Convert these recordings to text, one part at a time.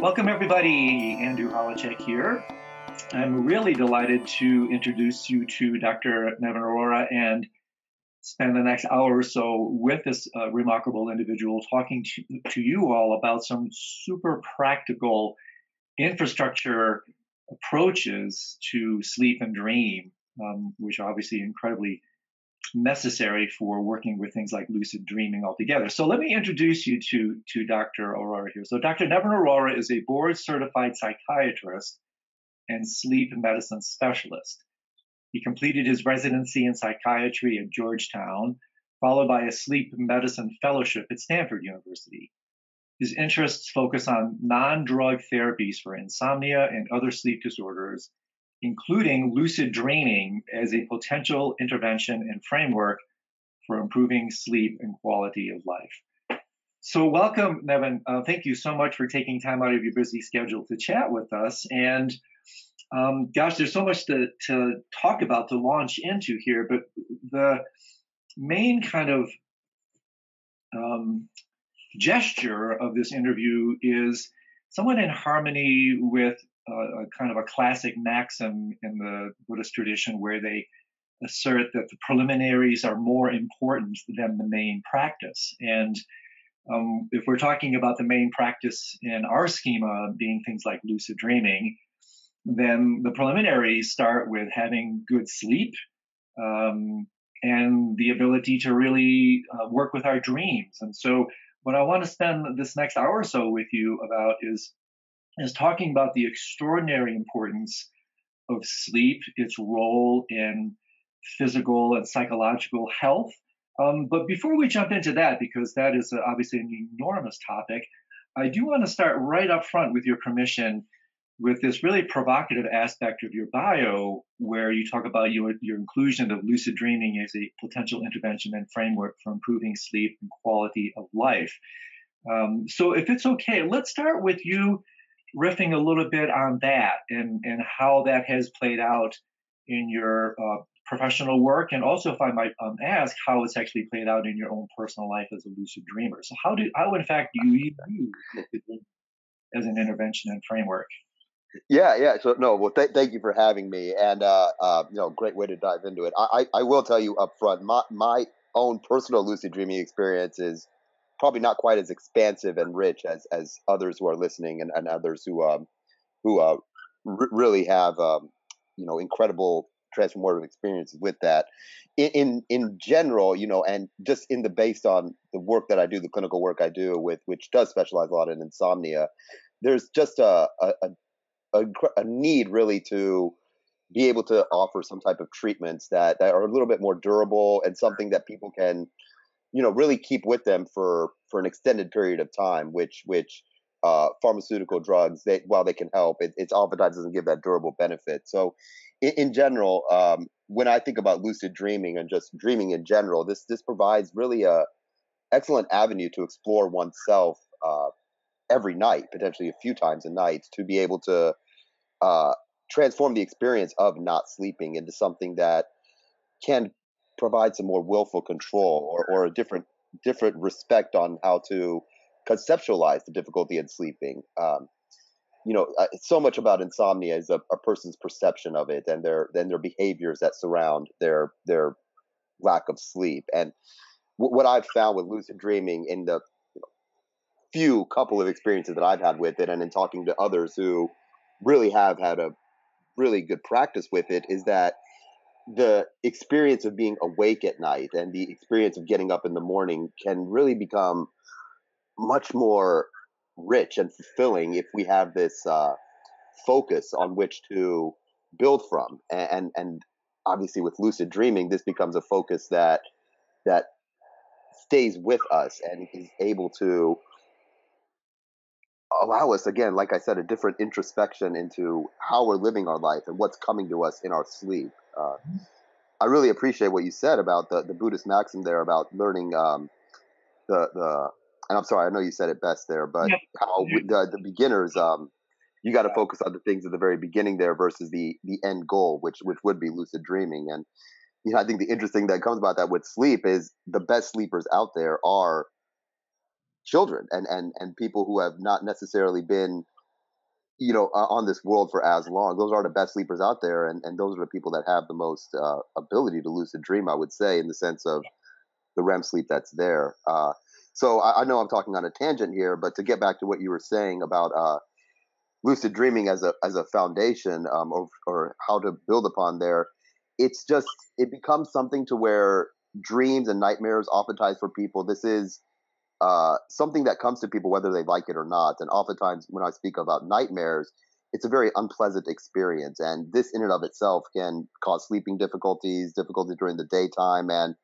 Welcome, everybody. Andrew Holecek here. I'm really delighted to introduce you to Dr. Nevin Arora and spend the next hour or so with this uh, remarkable individual talking to, to you all about some super practical infrastructure approaches to sleep and dream, um, which are obviously incredibly necessary for working with things like lucid dreaming altogether. So let me introduce you to, to Dr. Arora here. So Dr. Nevin Arora is a board certified psychiatrist and sleep medicine specialist. He completed his residency in psychiatry at Georgetown, followed by a sleep medicine fellowship at Stanford University. His interests focus on non drug therapies for insomnia and other sleep disorders, including lucid dreaming as a potential intervention and framework for improving sleep and quality of life. So, welcome, Nevin. Uh, thank you so much for taking time out of your busy schedule to chat with us. And um, gosh, there's so much to, to talk about to launch into here, but the main kind of um, gesture of this interview is somewhat in harmony with a kind of a classic maxim in the Buddhist tradition where they assert that the preliminaries are more important than the main practice. And um, if we're talking about the main practice in our schema being things like lucid dreaming, then the preliminaries start with having good sleep um, and the ability to really uh, work with our dreams. And so, what I want to spend this next hour or so with you about is is talking about the extraordinary importance of sleep, its role in physical and psychological health. Um, but before we jump into that, because that is uh, obviously an enormous topic, I do want to start right up front with your permission with this really provocative aspect of your bio, where you talk about your, your inclusion of lucid dreaming as a potential intervention and framework for improving sleep and quality of life. Um, so, if it's okay, let's start with you riffing a little bit on that and, and how that has played out in your uh, professional work, and also, if I might um, ask, how it's actually played out in your own personal life as a lucid dreamer. So, how do how in fact do you use as an intervention and framework? Yeah, yeah. So no, well, th- thank you for having me, and uh, uh, you know, great way to dive into it. I, I, I will tell you up front, my my own personal lucid dreaming experience is probably not quite as expansive and rich as as others who are listening and, and others who um who uh r- really have um you know incredible transformative experiences with that. In, in in general you know and just in the based on the work that i do the clinical work i do with which does specialize a lot in insomnia there's just a a, a, a need really to be able to offer some type of treatments that, that are a little bit more durable and something that people can you know really keep with them for for an extended period of time which which uh, pharmaceutical drugs they while they can help it, it's oftentimes doesn't give that durable benefit. So in, in general um, when i think about lucid dreaming and just dreaming in general this this provides really a excellent avenue to explore oneself uh, every night potentially a few times a night to be able to uh, transform the experience of not sleeping into something that can provide some more willful control or, or a different different respect on how to conceptualize the difficulty in sleeping. Um, you know, uh, so much about insomnia is a, a, person's perception of it and their then their behaviors that surround their their lack of sleep. And w- what I've found with lucid dreaming in the you know, few couple of experiences that I've had with it, and in talking to others who really have had a really good practice with it, is that the experience of being awake at night and the experience of getting up in the morning can really become much more rich and fulfilling if we have this uh, focus on which to build from. And and obviously with lucid dreaming this becomes a focus that that stays with us and is able to allow us again like i said a different introspection into how we're living our life and what's coming to us in our sleep uh, I really appreciate what you said about the, the Buddhist maxim there about learning um, the the. And I'm sorry, I know you said it best there, but yeah. how the, the beginners, um, you got to focus on the things at the very beginning there versus the the end goal, which which would be lucid dreaming. And you know, I think the interesting that comes about that with sleep is the best sleepers out there are children and and and people who have not necessarily been you know, uh, on this world for as long. Those are the best sleepers out there, and, and those are the people that have the most uh, ability to lucid dream. I would say, in the sense of the REM sleep that's there. Uh, so I, I, know I'm talking on a tangent here, but to get back to what you were saying about uh, lucid dreaming as a as a foundation, um, or, or how to build upon there, it's just it becomes something to where dreams and nightmares, oftentimes for people, this is uh, something that comes to people whether they like it or not. And oftentimes, when I speak about nightmares, it's a very unpleasant experience. And this, in and of itself, can cause sleeping difficulties, difficulty during the daytime. And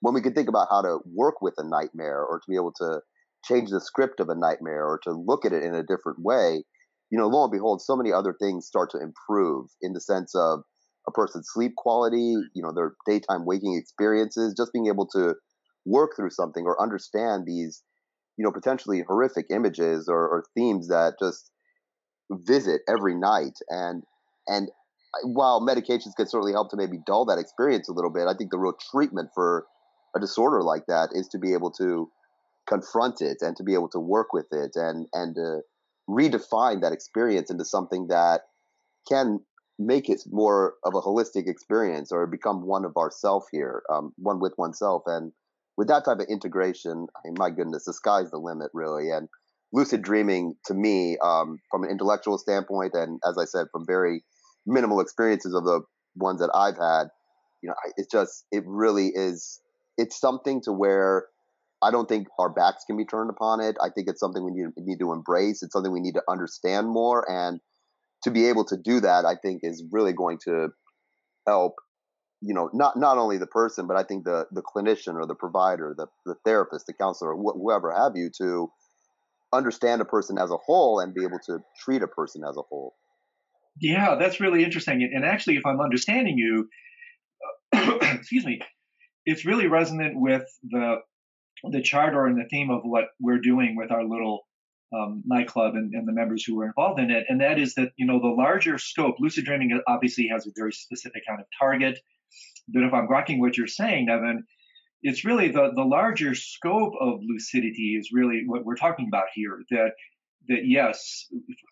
when we can think about how to work with a nightmare or to be able to change the script of a nightmare or to look at it in a different way, you know, lo and behold, so many other things start to improve in the sense of a person's sleep quality, you know, their daytime waking experiences, just being able to work through something or understand these, you know, potentially horrific images or, or themes that just visit every night. And and while medications can certainly help to maybe dull that experience a little bit, I think the real treatment for a disorder like that is to be able to confront it and to be able to work with it and and uh, redefine that experience into something that can make it more of a holistic experience or become one of ourself here, um, one with oneself. And with that type of integration, I mean, my goodness, the sky's the limit, really. And lucid dreaming, to me, um, from an intellectual standpoint, and as I said, from very minimal experiences of the ones that I've had, you know, it's just, it really is, it's something to where I don't think our backs can be turned upon it. I think it's something we need, need to embrace. It's something we need to understand more. And to be able to do that, I think is really going to help you know not not only the person but i think the the clinician or the provider the, the therapist the counselor wh- whoever have you to understand a person as a whole and be able to treat a person as a whole yeah that's really interesting and actually if i'm understanding you excuse me it's really resonant with the the charter and the theme of what we're doing with our little um, nightclub and, and, the members who were involved in it. And that is that, you know, the larger scope, lucid dreaming obviously has a very specific kind of target. But if I'm grokking what you're saying, Nevin, it's really the, the larger scope of lucidity is really what we're talking about here. That that yes,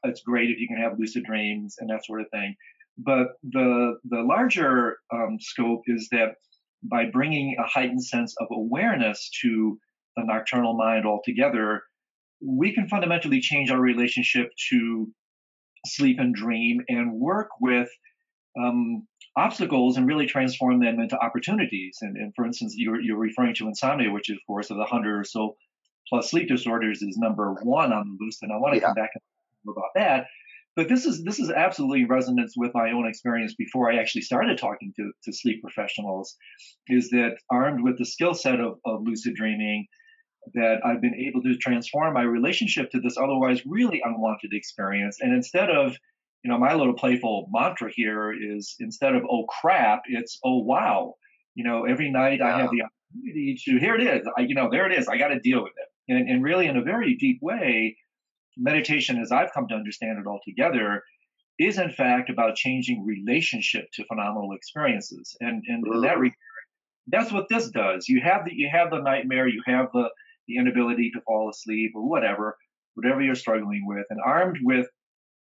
it's great if you can have lucid dreams and that sort of thing. But the the larger um, scope is that by bringing a heightened sense of awareness to the nocturnal mind altogether, we can fundamentally change our relationship to sleep and dream and work with um, obstacles and really transform them into opportunities. And, and for instance, you're, you're, referring to insomnia, which, of course, of the 100 or so plus sleep disorders is number one on the list. And I want to yeah. come back and talk about that. But this is this is absolutely resonance with my own experience before I actually started talking to, to sleep professionals. Is that armed with the skill set of, of lucid dreaming, that I've been able to transform my relationship to this otherwise really unwanted experience. And instead of you know, my little playful mantra here is instead of oh crap, it's oh wow. You know, every night I have the opportunity to here it is. I, you know, there it is. I got to deal with it. And, and really, in a very deep way, meditation, as I've come to understand it altogether, is in fact about changing relationship to phenomenal experiences. And, and in that regard, that's what this does. You have the you have the nightmare, you have the the inability to fall asleep or whatever, whatever you're struggling with, and armed with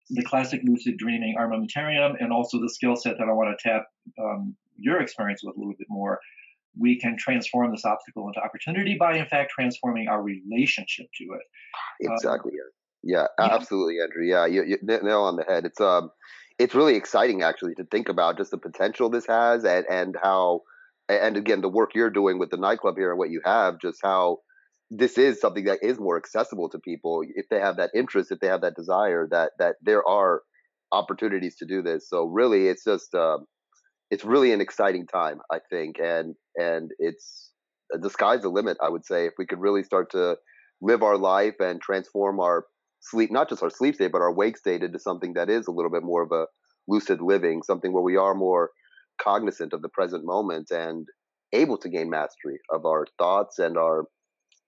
the classic lucid dreaming armamentarium and also the skill set that I want to tap um, your experience with a little bit more, we can transform this obstacle into opportunity by, in fact, transforming our relationship to it. Um, exactly. Um, yeah, yeah, absolutely, Andrew. Yeah, you, you nail on the head. It's um, it's really exciting actually to think about just the potential this has, and and how, and again, the work you're doing with the nightclub here and what you have, just how this is something that is more accessible to people if they have that interest, if they have that desire. That that there are opportunities to do this. So really, it's just um, it's really an exciting time, I think, and and it's the sky's the limit. I would say if we could really start to live our life and transform our sleep, not just our sleep state, but our wake state into something that is a little bit more of a lucid living, something where we are more cognizant of the present moment and able to gain mastery of our thoughts and our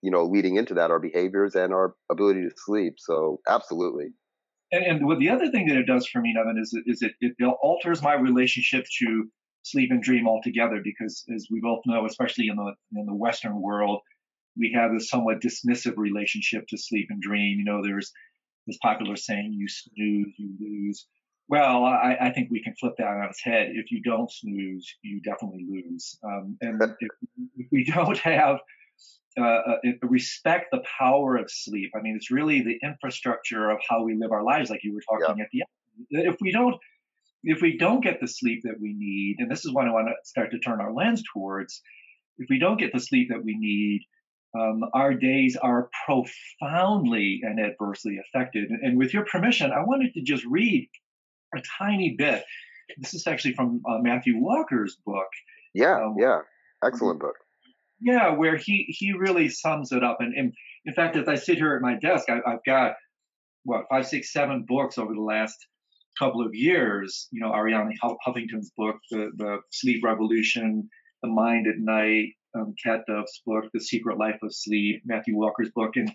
you know, leading into that, our behaviors and our ability to sleep. So absolutely. And, and what the other thing that it does for me, Nevin, is, is it, it alters my relationship to sleep and dream altogether because as we both know, especially in the, in the Western world, we have this somewhat dismissive relationship to sleep and dream. You know, there's this popular saying, you snooze, you lose. Well, I, I, think we can flip that on its head. If you don't snooze, you definitely lose. Um, and if, if, we don't have uh, uh respect the power of sleep, I mean, it's really the infrastructure of how we live our lives, like you were talking yeah. at the end. If we don't, if we don't get the sleep that we need, and this is what I want to start to turn our lens towards, if we don't get the sleep that we need, um, our days are profoundly and adversely affected. And with your permission, I wanted to just read a tiny bit. This is actually from uh, Matthew Walker's book. Yeah, um, yeah, excellent book. Yeah, where he he really sums it up. And, and in fact, as I sit here at my desk, I, I've got what five, six, seven books over the last couple of years. You know, Arianna Huffington's book, the the Sleep Revolution, The Mind at Night, um, Kat Duff's book, The Secret Life of Sleep, Matthew Walker's book. And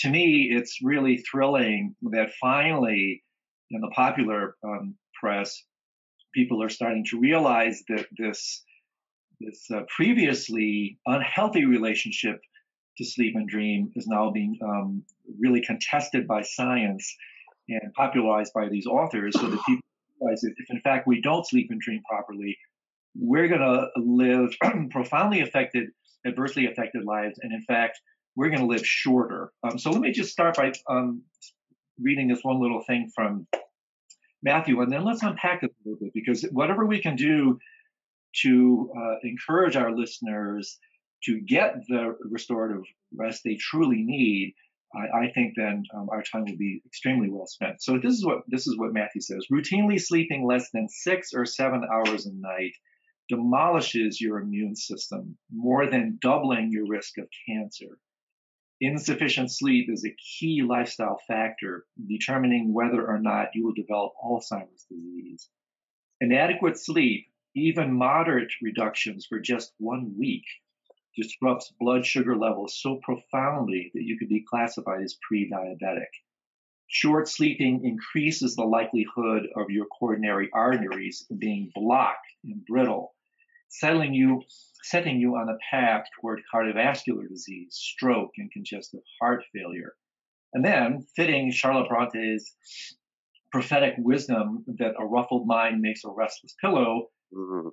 to me, it's really thrilling that finally, in the popular um, press, people are starting to realize that this this uh, previously unhealthy relationship to sleep and dream is now being um, really contested by science and popularized by these authors so that people realize that if in fact we don't sleep and dream properly, we're going to live profoundly affected, adversely affected lives. And in fact, we're going to live shorter. Um, so let me just start by um, reading this one little thing from Matthew, and then let's unpack it a little bit because whatever we can do to uh, encourage our listeners to get the restorative rest they truly need, I, I think then um, our time will be extremely well spent. So this is what this is what Matthew says: routinely sleeping less than six or seven hours a night demolishes your immune system, more than doubling your risk of cancer. Insufficient sleep is a key lifestyle factor determining whether or not you will develop Alzheimer's disease. Inadequate sleep, even moderate reductions for just one week, disrupts blood sugar levels so profoundly that you could be classified as pre diabetic. Short sleeping increases the likelihood of your coronary arteries being blocked and brittle, setting you, setting you on a path toward cardiovascular disease, stroke, and congestive heart failure. And then, fitting Charlotte Bronte's prophetic wisdom that a ruffled mind makes a restless pillow, mm-hmm.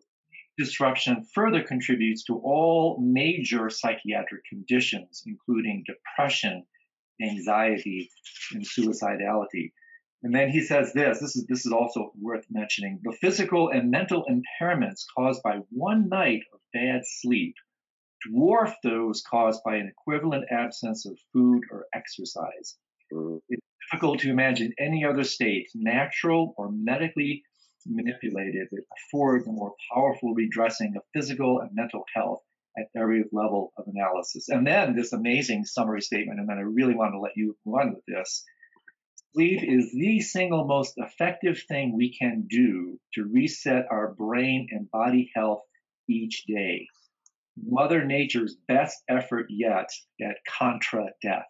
disruption further contributes to all major psychiatric conditions, including depression, anxiety, and suicidality. And then he says this, this is this is also worth mentioning. The physical and mental impairments caused by one night of bad sleep dwarf those caused by an equivalent absence of food or exercise. Mm-hmm. It's difficult to imagine any other state, natural or medically manipulated, that affords a more powerful redressing of physical and mental health at every level of analysis. And then this amazing summary statement, and then I really want to let you run with this. Sleep is the single most effective thing we can do to reset our brain and body health each day. Mother Nature's best effort yet at contra death.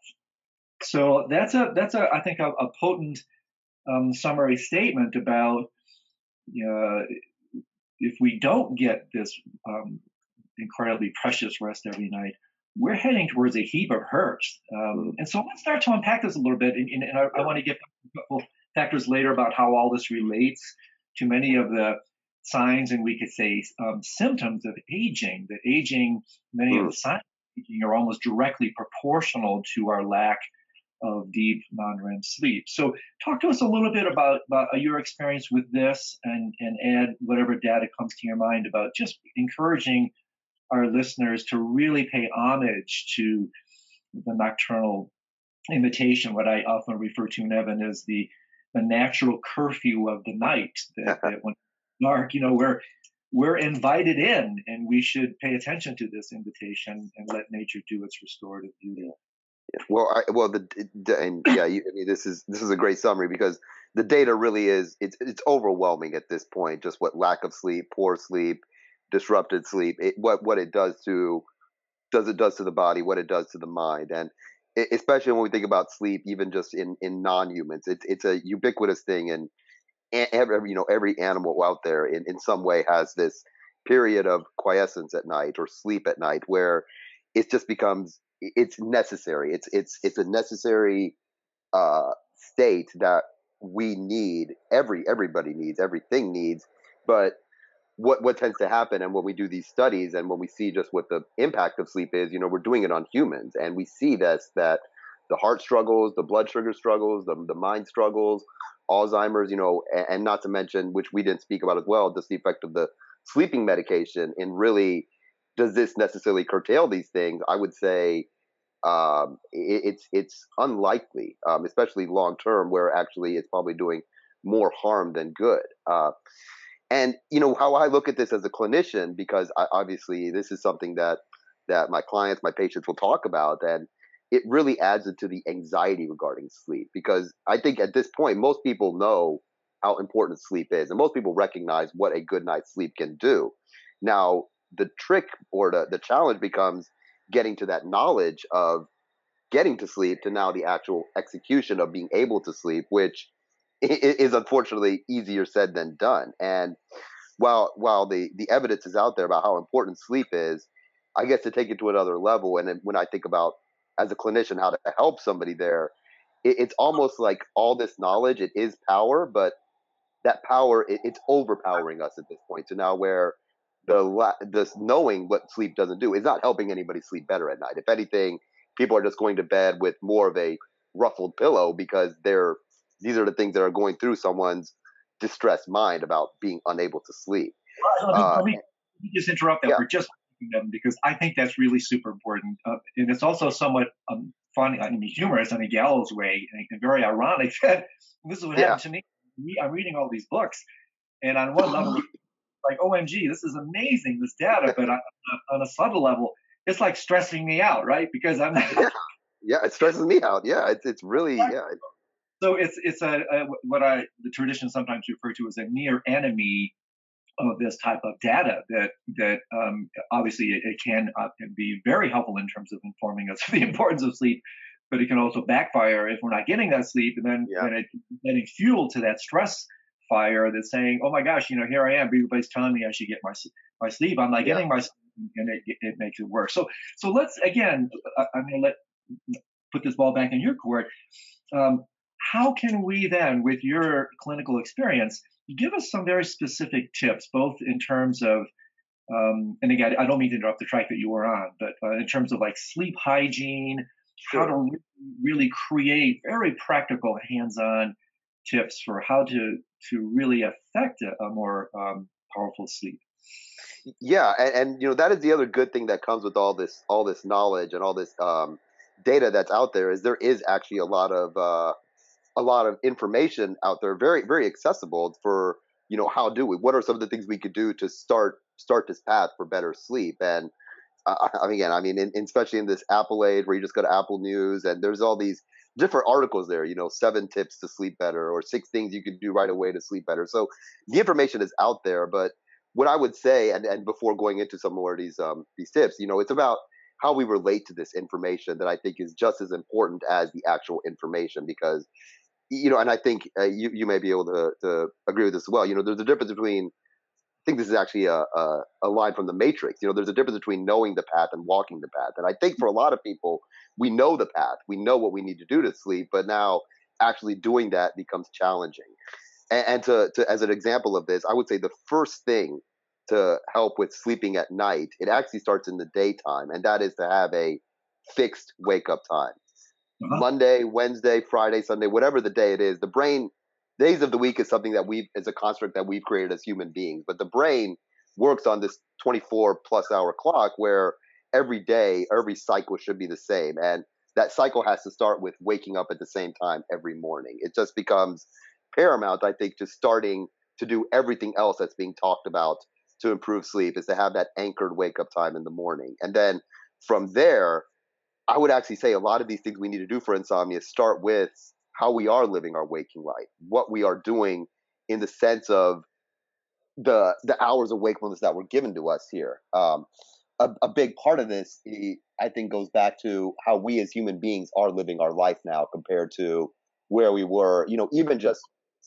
So that's a that's a I think a, a potent um, summary statement about uh, if we don't get this um, incredibly precious rest every night, we're heading towards a heap of hurts. Um, and so let's start to unpack this a little bit. And, and I, I, want to get a couple factors later about how all this relates to many of the signs and we could say um, symptoms of aging. That aging, many of the signs of aging are almost directly proportional to our lack of deep non-REM sleep. So talk to us a little bit about, about uh, your experience with this and, and add whatever data comes to your mind about just encouraging our listeners to really pay homage to the nocturnal imitation, what I often refer to, Nevin, as the the natural curfew of the night. That, that when dark, you know, we're we're invited in, and we should pay attention to this invitation and let nature do its restorative duty. Well, I, well, the, and yeah, you, I mean, this is this is a great summary because the data really is it's it's overwhelming at this point. Just what lack of sleep, poor sleep, disrupted sleep, it, what what it does to does it does to the body, what it does to the mind, and especially when we think about sleep, even just in in non-humans, it's it's a ubiquitous thing, and every you know every animal out there in in some way has this period of quiescence at night or sleep at night where it just becomes it's necessary. It's it's it's a necessary uh, state that we need every everybody needs everything needs but what what tends to happen and when we do these studies and when we see just what the impact of sleep is you know we're doing it on humans and we see this that the heart struggles the blood sugar struggles the, the mind struggles alzheimer's you know and, and not to mention which we didn't speak about as well just the effect of the sleeping medication and really does this necessarily curtail these things i would say um, it, it's it's unlikely, um, especially long term, where actually it's probably doing more harm than good. Uh, and you know how I look at this as a clinician, because I, obviously this is something that that my clients, my patients will talk about, and it really adds into the anxiety regarding sleep. Because I think at this point, most people know how important sleep is, and most people recognize what a good night's sleep can do. Now, the trick or the, the challenge becomes getting to that knowledge of getting to sleep to now the actual execution of being able to sleep, which is unfortunately easier said than done. And while while the the evidence is out there about how important sleep is, I guess to take it to another level. And when I think about as a clinician how to help somebody there, it, it's almost like all this knowledge it is power, but that power it, it's overpowering us at this point. So now where the la- this knowing what sleep doesn't do is not helping anybody sleep better at night. If anything, people are just going to bed with more of a ruffled pillow because they're these are the things that are going through someone's distressed mind about being unable to sleep. Let me, uh, let me just interrupt that yeah. for just because I think that's really super important, uh, and it's also somewhat um, funny, I mean, humorous in a gallows way, and very ironic that this is what yeah. happened to me. I'm reading all these books, and on one level, like, OMG, this is amazing, this data. But on, on a subtle level, it's like stressing me out, right? Because I'm yeah, yeah it stresses me out. Yeah, it's it's really yeah. So it's it's a, a what I the tradition sometimes refer to as a near enemy of this type of data that that um, obviously it, it can uh, be very helpful in terms of informing us of the importance of sleep, but it can also backfire if we're not getting that sleep, and then yeah. and it getting fuel to that stress fire that's saying, "Oh my gosh, you know, here I am. Everybody's telling me I should get my my sleep. I'm not getting my sleep, and it, it makes it worse." So, so let's again. I'm going to let put this ball back in your court. Um, how can we then, with your clinical experience, give us some very specific tips, both in terms of um, and again, I don't mean to interrupt the track that you were on, but uh, in terms of like sleep hygiene, sure. how to really create very practical, hands-on tips for how to to really affect a, a more um, powerful sleep. Yeah, and, and, you know that is the other good thing that comes with all this all this knowledge and all this um, data that's out there is there is actually a lot of uh, a lot of information out there, very very accessible for you know how do we what are some of the things we could do to start start this path for better sleep and uh, again I mean in, especially in this Apple age where you just go to Apple News and there's all these different articles there, you know, seven tips to sleep better or six things you can do right away to sleep better. So the information is out there, but what I would say, and, and before going into some more of these um, these tips, you know, it's about how we relate to this information that I think is just as important as the actual information because you know, and I think uh, you you may be able to to agree with this as well. You know, there's a difference between think this is actually a, a, a, line from the Matrix. You know, there's a difference between knowing the path and walking the path. And I think for a lot of people, we know the path, we know what we need to do to sleep, but now actually doing that becomes challenging. And, and to, to as an example of this, I would say the first thing to help with sleeping at night, it actually starts in the daytime, and that is to have a fixed wake up time. Uh-huh. Monday, Wednesday, Friday, Sunday, whatever the day it is, the brain days of the week is something that we've is a construct that we've created as human beings but the brain works on this 24 plus hour clock where every day every cycle should be the same and that cycle has to start with waking up at the same time every morning. It just becomes paramount i think to starting to do everything else that's being talked about to improve sleep is to have that anchored wake up time in the morning. And then from there i would actually say a lot of these things we need to do for insomnia start with how we are living our waking life, what we are doing in the sense of the the hours of wakefulness that were given to us here. Um, a, a, big part of this, I think, goes back to how we as human beings are living our life now compared to where we were, you know, even just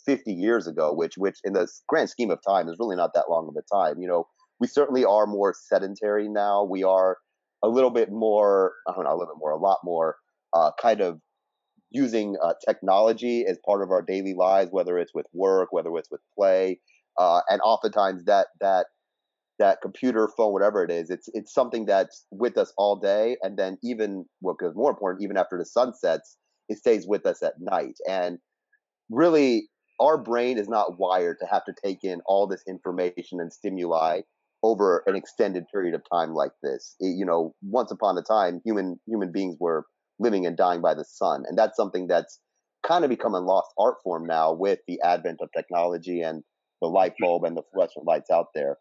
50 years ago, which, which in the grand scheme of time is really not that long of a time. You know, we certainly are more sedentary now. We are a little bit more, I don't know, a little bit more, a lot more uh, kind of using uh, technology as part of our daily lives, whether it's with work, whether it's with play, uh, and oftentimes that that that computer, phone, whatever it is, it's it's something that's with us all day, and then even what goes more important, even after the sun sets, it stays with us at night. And really, our brain is not wired to have to take in all this information and stimuli over an extended period of time like this. It, you know, once upon a time, human human beings were living and dying by the sun, and that's something that's kind of become a lost art form now with the advent of technology and the light bulb and the fluorescent lights out there.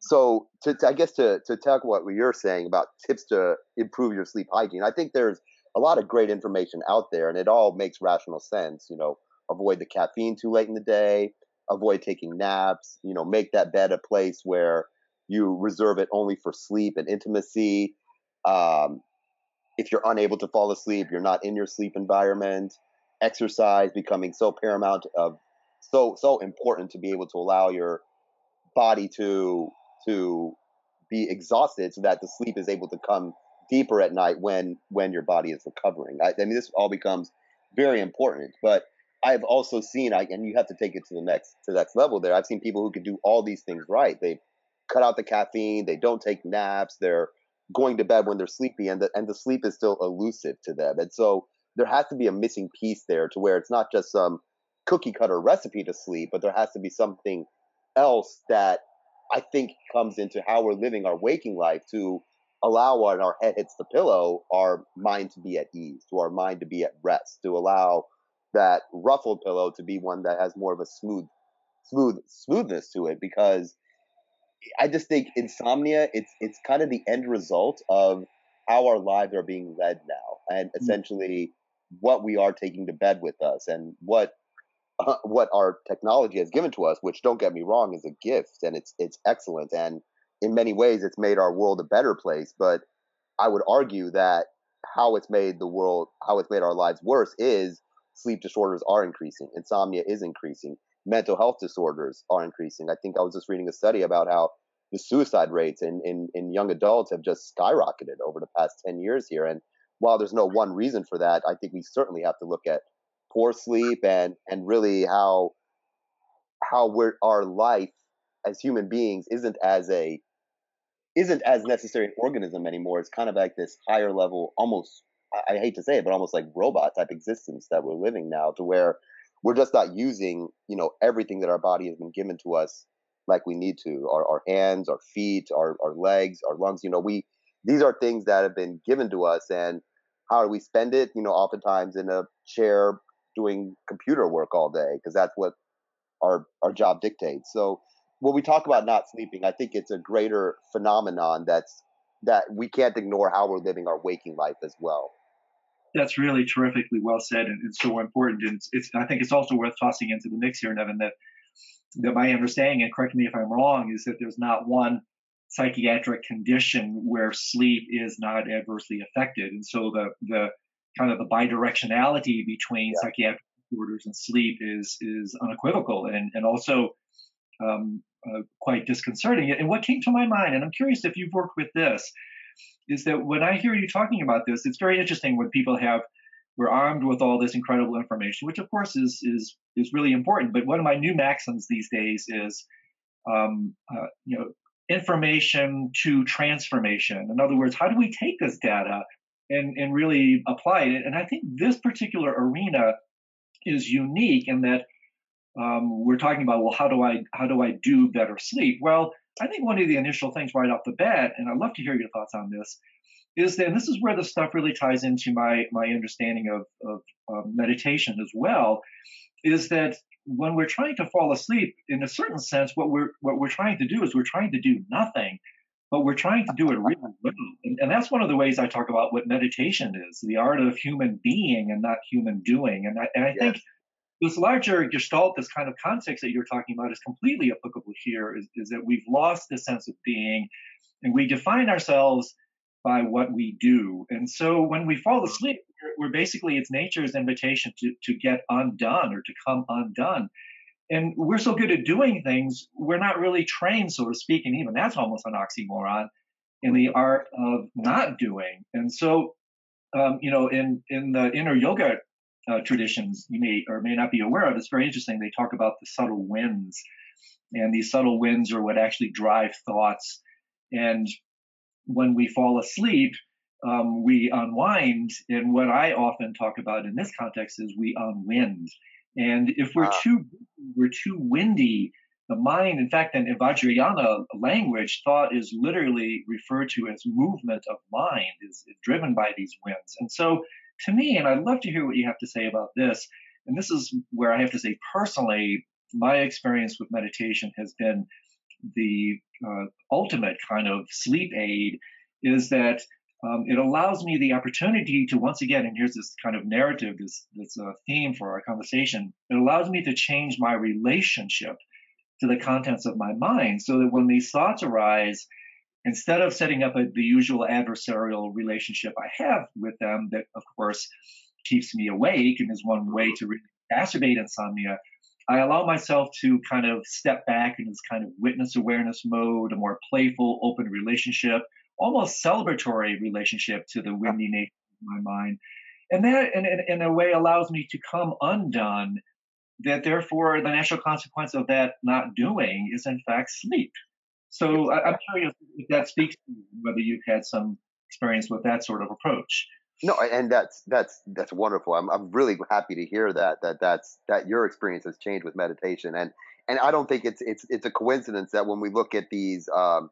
So, to, to, I guess to to tackle what you're saying about tips to improve your sleep hygiene, I think there's a lot of great information out there, and it all makes rational sense. You know, avoid the caffeine too late in the day, avoid taking naps. You know, make that bed a place where you reserve it only for sleep and intimacy. Um, if you're unable to fall asleep, you're not in your sleep environment. Exercise becoming so paramount of so so important to be able to allow your body to to be exhausted so that the sleep is able to come deeper at night when when your body is recovering. I, I mean, this all becomes very important. But I've also seen, I, and you have to take it to the next to the next level. There, I've seen people who can do all these things right. They cut out the caffeine. They don't take naps. They're going to bed when they're sleepy, and the and the sleep is still elusive to them. And so there has to be a missing piece there to where it's not just some cookie cutter recipe to sleep, but there has to be something else that I think comes into how we're living our waking life to allow when our head hits the pillow, our mind to be at ease, to our mind to be at rest, to allow that ruffled pillow to be one that has more of a smooth, smooth smoothness to it. Because I just think insomnia, it's it's kind of the end result of how our lives are being led now, and mm. essentially what we are taking to bed with us, and what uh, what our technology has given to us, which don't get me wrong, is a gift and it's it's excellent, and in many ways it's made our world a better place. But I would argue that how it's made the world, how it's made our lives worse, is sleep disorders are increasing, insomnia is increasing, mental health disorders are increasing. I think I was just reading a study about how the suicide rates in, in, in young adults have just skyrocketed over the past 10 years here. And while there's no one reason for that, I think we certainly have to look at poor sleep and and really how how we're our life as human beings isn't as a isn't as necessary an organism anymore. It's kind of like this higher level, almost I, I hate to say it, but almost like robot type existence that we're living now, to where we're just not using you know everything that our body has been given to us like we need to. Our our hands, our feet, our our legs, our lungs. You know, we these are things that have been given to us, and how do we spend it? You know, oftentimes in a chair doing computer work all day because that's what our our job dictates. So when we talk about not sleeping, I think it's a greater phenomenon that's that we can't ignore how we're living our waking life as well. That's really terrifically well said and, and so important. And it's, it's, I think it's also worth tossing into the mix here, Nevin, that that my understanding, and correct me if I'm wrong, is that there's not one psychiatric condition where sleep is not adversely affected. And so the the kind of the bidirectionality between yeah. psychiatric disorders and sleep is is unequivocal and and also um, uh, quite disconcerting. And what came to my mind, and I'm curious if you've worked with this, is that when I hear you talking about this, it's very interesting when people have we're armed with all this incredible information, which of course is is is really important. But one of my new maxims these days is, um, uh, you know, information to transformation. In other words, how do we take this data and, and really apply it. And I think this particular arena is unique in that um, we're talking about well, how do I how do I do better sleep? Well, I think one of the initial things right off the bat, and I'd love to hear your thoughts on this, is that this is where the stuff really ties into my my understanding of, of um, meditation as well, is that when we're trying to fall asleep, in a certain sense, what we're what we're trying to do is we're trying to do nothing but we're trying to do it really well. And, and, that's one of the ways I talk about what meditation is the art of human being and not human doing. And I, and I yes. think this larger gestalt, this kind of context that you're talking about, is completely applicable here is, is that we've lost the sense of being and we define ourselves by what we do. And so when we fall asleep, we're, basically, it's nature's invitation to, to get undone or to come undone and we're so good at doing things, we're not really trained, so to speak, and even that's almost an oxymoron in the art of not doing. And so, um, you know, in in the inner yoga uh, traditions you may or may not be aware of. It's very interesting. They talk about the subtle winds, and these subtle winds are what actually drive thoughts. And when we fall asleep, um, we unwind. And what I often talk about in this context is we unwind. And if we're wow. too we're too windy, the mind, in fact, in Vajrayana language, thought is literally referred to as movement of mind, is, is driven by these winds. And so, to me, and I'd love to hear what you have to say about this. And this is where I have to say personally, my experience with meditation has been the uh, ultimate kind of sleep aid. Is that um, it allows me the opportunity to once again, and here's this kind of narrative, this this uh, theme for our conversation. It allows me to change my relationship to the contents of my mind, so that when these thoughts arise, instead of setting up a, the usual adversarial relationship I have with them, that of course keeps me awake and is one way to exacerbate insomnia. I allow myself to kind of step back in this kind of witness awareness mode, a more playful, open relationship almost celebratory relationship to the windy nature of my mind. And that, in, in, in a way, allows me to come undone. That therefore, the natural consequence of that not doing is, in fact, sleep. So I, am curious if that speaks to whether you've had some experience with that sort of approach. No, and that's that's that's wonderful. I'm I'm really happy to hear that that that's that your experience has changed with meditation, and and I don't think it's it's it's a coincidence that when we look at these um,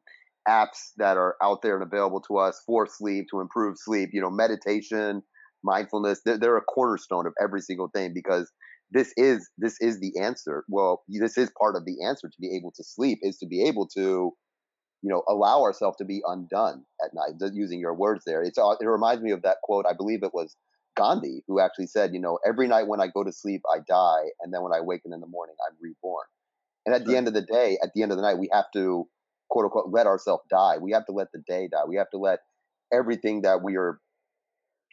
apps that are out there and available to us for sleep to improve sleep you know meditation mindfulness they're, they're, a cornerstone of every single thing because this is this is the answer well this is part of the answer to be able to sleep is to be able to you know allow ourselves to be undone at night using your words there it's it reminds me of that quote i believe it was gandhi who actually said you know every night when i go to sleep i die and then when i awaken in the morning i'm reborn and at the end of the day at the end of the night we have to quote unquote let ourselves die. We have to let the day die. We have to let everything that we are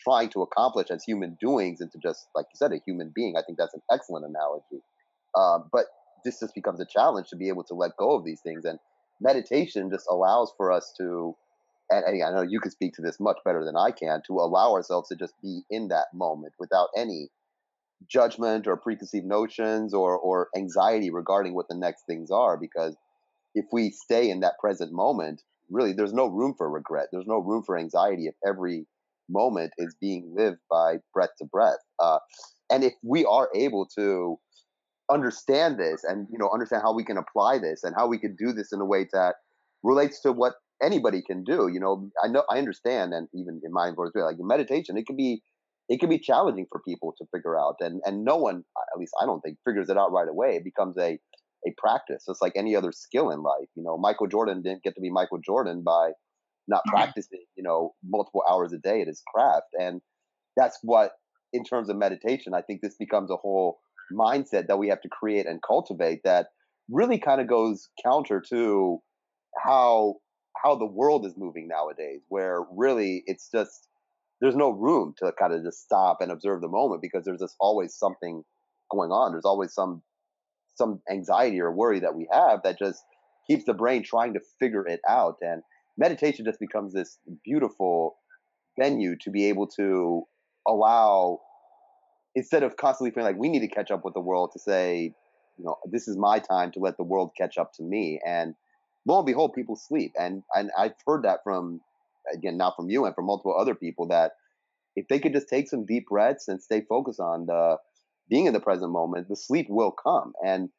trying to accomplish as human doings into just like you said a human being. I think that's an excellent analogy. Um, but this just becomes a challenge to be able to let go of these things and meditation just allows for us to and, and I know you can speak to this much better than I can to allow ourselves to just be in that moment without any judgment or preconceived notions or or anxiety regarding what the next things are because if we stay in that present moment, really there's no room for regret. There's no room for anxiety if every moment is being lived by breath to breath. Uh, and if we are able to understand this and you know understand how we can apply this and how we can do this in a way that relates to what anybody can do you know i know i understand and even in my words like in meditation it can be it can be challenging for people to figure out and and no one at least i don't think figures it out right away it becomes a a practice. It's like any other skill in life. You know, Michael Jordan didn't get to be Michael Jordan by not mm-hmm. practicing, you know, multiple hours a day at his craft. And that's what, in terms of meditation, I think this becomes a whole mindset that we have to create and cultivate that really kind of goes counter to how how the world is moving nowadays where really it's just there's no room to kind of just stop and observe the moment because there's just always something going on there's always some some anxiety or worry that we have that just keeps the brain trying to figure it out. And meditation just becomes this beautiful venue to be able to allow, instead of constantly feeling like we need to catch up with the world, to say, you know, this is my time to let the world catch up to me. And lo and behold, people sleep. And and I've heard that from again, not from you and from multiple other people that if they could just take some deep breaths and stay focused on the being in the present moment, the sleep will come, and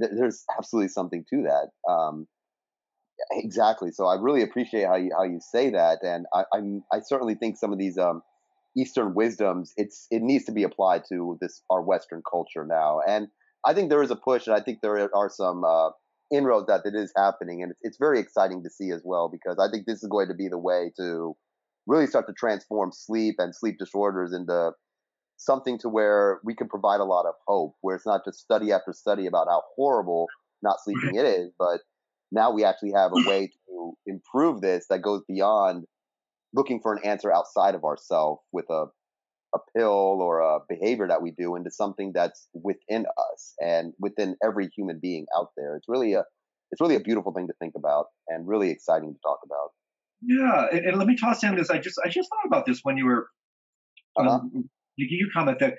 th- there's absolutely something to that. Um, exactly. So I really appreciate how you how you say that, and I I'm, i certainly think some of these um, Eastern wisdoms it's it needs to be applied to this our Western culture now, and I think there is a push, and I think there are some uh, inroads that it is happening, and it's, it's very exciting to see as well because I think this is going to be the way to really start to transform sleep and sleep disorders into something to where we can provide a lot of hope, where it's not just study after study about how horrible not sleeping it is, but now we actually have a way to improve this that goes beyond looking for an answer outside of ourselves with a a pill or a behavior that we do into something that's within us and within every human being out there. It's really a it's really a beautiful thing to think about and really exciting to talk about. Yeah, and, and let me toss in this. I just I just thought about this when you were uh-huh. um, you, you comment that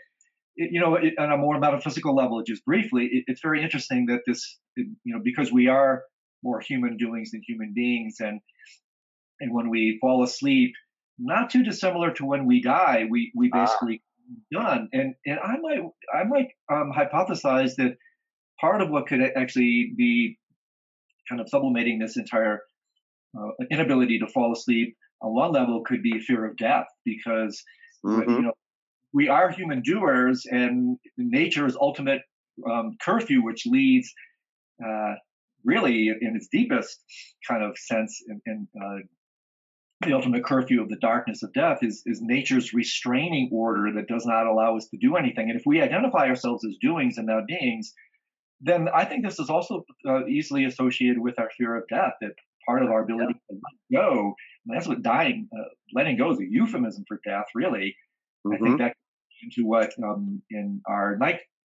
you know, on a more metaphysical level, just briefly, it, it's very interesting that this, you know, because we are more human doings than human beings, and and when we fall asleep, not too dissimilar to when we die, we we ah. basically ah. done. And and I might I might um, hypothesize that part of what could actually be kind of sublimating this entire uh, inability to fall asleep on one level could be fear of death because mm-hmm. you know we are human doers, and nature's ultimate um, curfew, which leads uh, really in its deepest kind of sense in, in uh, the ultimate curfew of the darkness of death is, is nature's restraining order that does not allow us to do anything. And if we identify ourselves as doings and not beings, then I think this is also uh, easily associated with our fear of death, that part of our ability yeah. to let go, that's what dying, uh, letting go is a euphemism for death, really. Mm-hmm. I think mm-hmm. that into what um, in our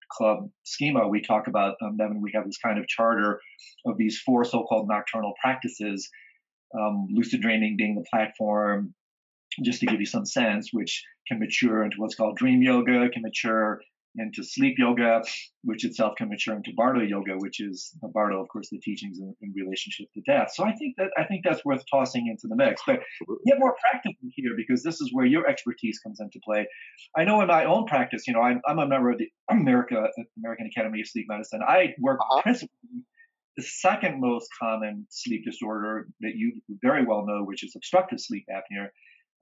nightclub schema we talk about, um, Nevin, we have this kind of charter of these four so-called nocturnal practices, um, lucid dreaming being the platform, just to give you some sense, which can mature into what's called dream yoga, can mature into sleep yoga, which itself can mature into Bardo yoga, which is Bardo, of course, the teachings in, in, relationship to death. So I think that I think that's worth tossing into the mix. But get more practical here because this is where your expertise comes into play. I know in my own practice, you know, I'm, I'm a member of the America American Academy of Sleep Medicine. I work uh-huh. principally the second most common sleep disorder that you very well know, which is obstructive sleep apnea.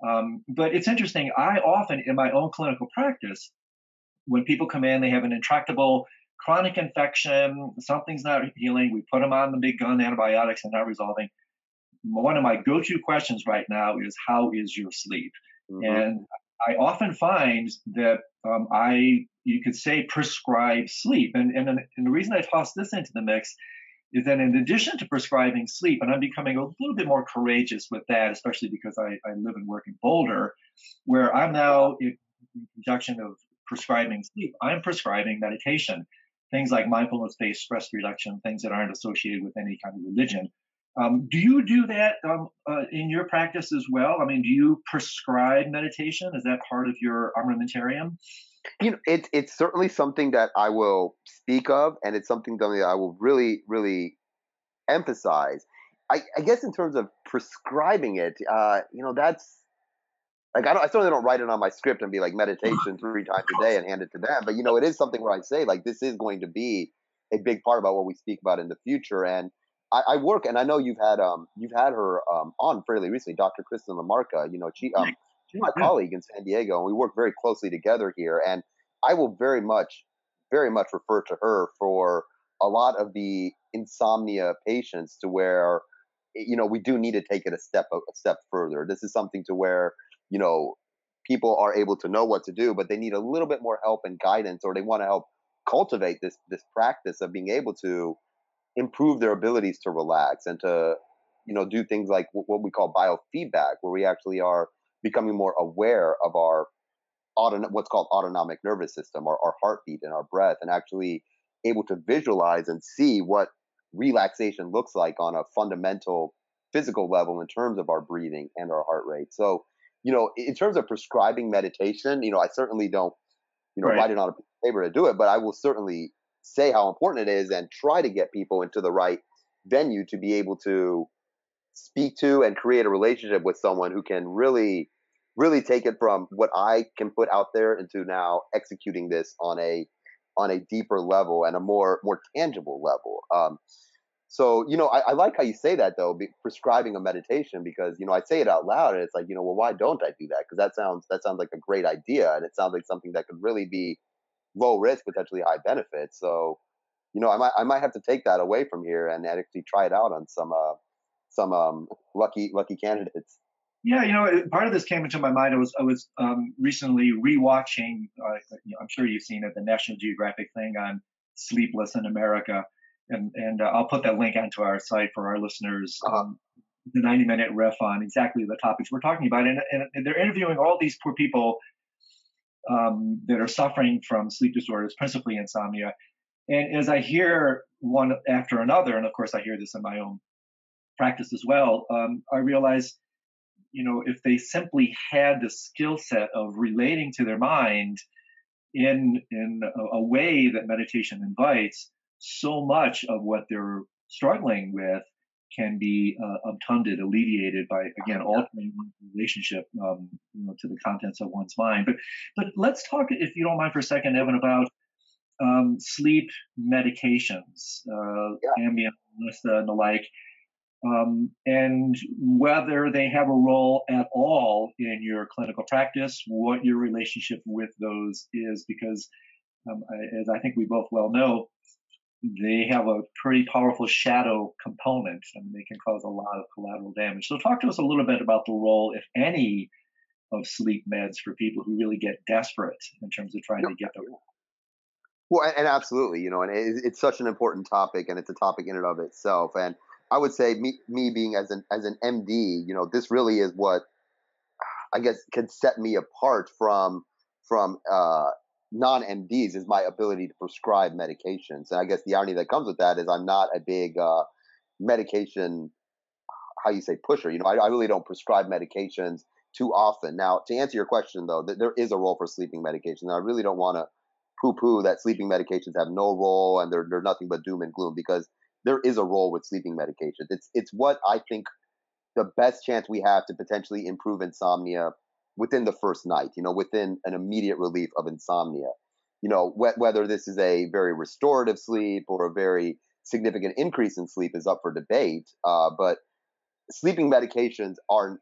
Um, but it's interesting. I often, in my own clinical practice, when people come in, they have an intractable chronic infection, something's not healing. We put them on the big gun antibiotics and not resolving. One of my go-to questions right now is, "How is your sleep?" Mm-hmm. And I often find that um, I, you could say, prescribe sleep. And, and, and the reason I toss this into the mix is that in addition to prescribing sleep, and I'm becoming a little bit more courageous with that, especially because I, I live and work in Boulder, where I'm now in conjunction of prescribing sleep, I'm prescribing meditation, things like mindfulness based stress reduction, things that aren't associated with any kind of religion. Um, do you do that um, uh, in your practice as well? I mean, do you prescribe meditation? Is that part of your armamentarium? You know, it's it's certainly something that I will speak of, and it's something that I will really, really emphasize. I, I guess in terms of prescribing it, uh, you know, that's like I, don't, I certainly don't write it on my script and be like meditation three times a day and hand it to them. But you know, it is something where I say like this is going to be a big part about what we speak about in the future. And I, I work, and I know you've had um you've had her um on fairly recently, Dr. Kristen LaMarca. You know, she um she's my colleague in San Diego, and we work very closely together here. And I will very much, very much refer to her for a lot of the insomnia patients to where you know we do need to take it a step a step further. This is something to where you know, people are able to know what to do, but they need a little bit more help and guidance, or they want to help cultivate this this practice of being able to improve their abilities to relax and to you know do things like what we call biofeedback, where we actually are becoming more aware of our what's called autonomic nervous system, or our heartbeat and our breath, and actually able to visualize and see what relaxation looks like on a fundamental physical level in terms of our breathing and our heart rate. So you know, in terms of prescribing meditation, you know, I certainly don't, you know, right. write it on a paper to do it, but I will certainly say how important it is and try to get people into the right venue to be able to speak to and create a relationship with someone who can really really take it from what I can put out there into now executing this on a on a deeper level and a more more tangible level. Um, so, you know, I, I, like how you say that though, be, prescribing a meditation because, you know, I say it out loud and it's like, you know, well, why don't I do that? Because that sounds that sounds like a great idea and it sounds like something that could really be low risk, potentially high benefit. So, you know, I might I might have to take that away from here and actually try it out on some uh some um lucky lucky candidates. Yeah, you know, part of this came into my mind. I was I was um, recently rewatching. Uh, I'm sure you've seen it, the National Geographic thing on Sleepless in America and and uh, I'll put that link onto our site for our listeners. Uh-huh. Um, the 90 minute riff on exactly the topics we're talking about, and, and, and they're interviewing all these poor people um, that are suffering from sleep disorders, principally insomnia. And as I hear one after another, and of course I hear this in my own practice as well, um, I realize, you know, if they simply had the skill set of relating to their mind in in a, a way that meditation invites, so much of what they're struggling with can be uh, obtunded, alleviated by again altering relationship, um, you know, to the contents of one's mind. But but let's talk, if you don't mind, for a second, Nevin, about um, sleep medications, uh, yeah. Ambien, and the like, um, and whether they have a role at all in your clinical practice, what your relationship with those is, because um, as I think we both well know, they have a pretty powerful shadow component and they can cause a lot of collateral damage. So, talk to us a little bit about the role, if any, of sleep meds for people who really get desperate in terms of trying to get the. Well, and, absolutely, you know, and it's such an important topic, and it's a topic in and of itself. And I would say, me, me being as an as an MD, you know, this really is what I guess can set me apart from from uh, non-MDs is my ability to prescribe medications. And I guess the irony that comes with that is I'm not a big uh, medication, how you say pusher. You know, I, I, really don't prescribe medications too often. Now, to answer your question though, th- there is a role for sleeping medication. I really don't want to poo-poo that sleeping medications have no role and they're they're nothing but doom and gloom because there is a role with sleeping medications. It's it's what I think the best chance we have to potentially improve insomnia within the first night, you know, within an immediate relief of insomnia. You know, wh- whether this is a very restorative sleep or a very significant increase in sleep is up for debate. Uh, but sleeping medications are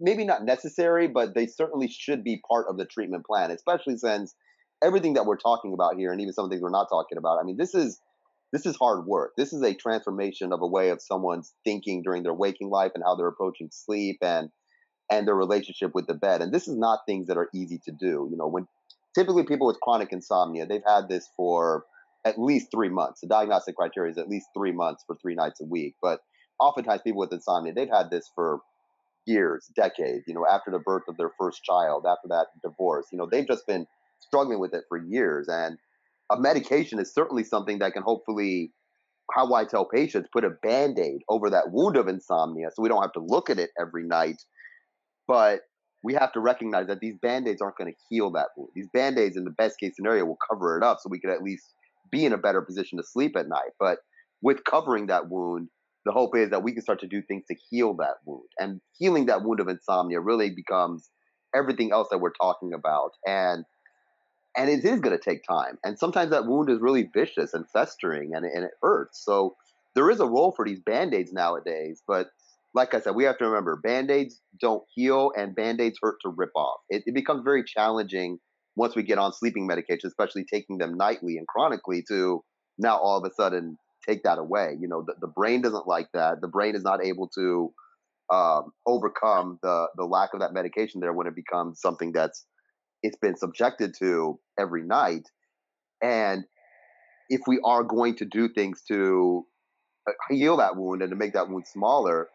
maybe not necessary, but they certainly should be part of the treatment plan, especially since everything that we're talking about here, and even some things we're not talking about. I mean, this is this is hard work. This is a transformation of a way of someone's thinking during their waking life and how they're approaching sleep and and their relationship with the bed. And this is not things that are easy to do. You know, when typically people with chronic insomnia, they've had this for at least three months. The diagnostic criteria is at least three months for three nights a week. But oftentimes people with insomnia, they've had this for years, decades, you know, after the birth of their first child, after that divorce, you know, they've just been struggling with it for years. And a medication is certainly something that can hopefully how I tell patients put a band aid over that wound of insomnia so we don't have to look at it every night but we have to recognize that these band-aids aren't going to heal that wound. These band-aids in the best case scenario will cover it up so we can at least be in a better position to sleep at night. But with covering that wound, the hope is that we can start to do things to heal that wound. And healing that wound of insomnia really becomes everything else that we're talking about. And and it is going to take time. And sometimes that wound is really vicious and festering and, and it hurts. So there is a role for these band-aids nowadays, but like I said, we have to remember band aids don't heal and band aids hurt to rip off. It, it, becomes very challenging once we get on sleeping medication, especially taking them nightly and chronically, to now all of a sudden take that away. You know, the, the brain doesn't like that. The brain is not able to um, overcome the the lack of that medication there when it becomes something that's it's been subjected to every night. And if we are going to do things to uh, heal that wound and to make that wound smaller,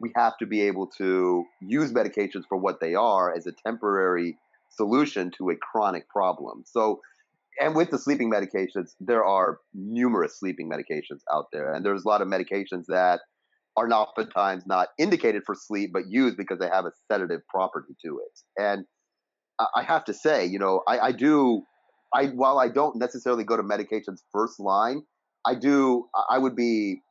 we have to be able to use medications for what they are as a temporary solution to a chronic problem. So, and with the sleeping medications, there are numerous sleeping medications out there, and there's a lot of medications that are oftentimes not indicated for sleep, but used because they have a sedative property to it. And I have to say, you know, I, I do, I while I don't necessarily go to medications first line, I do, I would be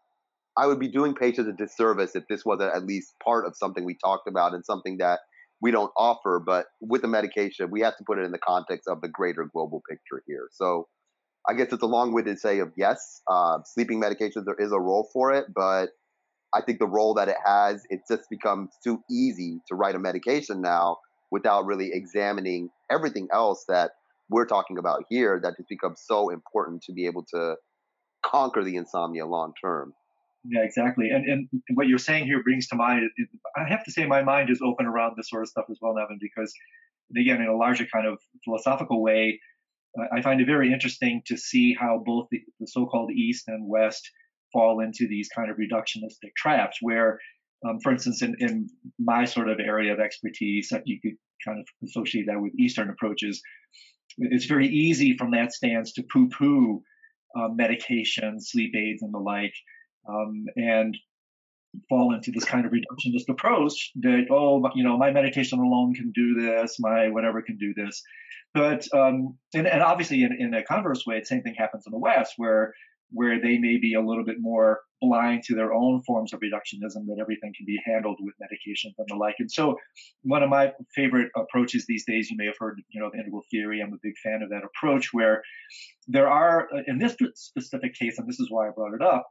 I would be doing patients a disservice if this wasn't at least part of something we talked about and something that we don't offer. But with the medication, we have to put it in the context of the greater global picture here. So I guess it's a long-winded say of yes, uh, sleeping medications there is a role for it, but I think the role that it has, it just becomes too easy to write a medication now without really examining everything else that we're talking about here that just becomes so important to be able to conquer the insomnia long term. Yeah, exactly. And and what you're saying here brings to mind. I have to say, my mind is open around this sort of stuff as well, Nevin, because again, in a larger kind of philosophical way, I find it very interesting to see how both the, the so-called East and West fall into these kind of reductionistic traps, where, um, for instance, in, in my sort of area of expertise, you could kind of associate that with Eastern approaches. It's very easy from that stance to poo-poo uh, medication, sleep aids, and the like um, and fall into this kind of reductionist approach that oh you know my medication alone can do this my whatever can do this. But um, and, and obviously in, in a converse way the same thing happens in the west where where they may be a little bit more blind to their own forms of reductionism that everything can be handled with medications and the like. And so one of my favorite approaches these days you may have heard you know the integral theory. I'm a big fan of that approach where there are in this specific case and this is why i brought it up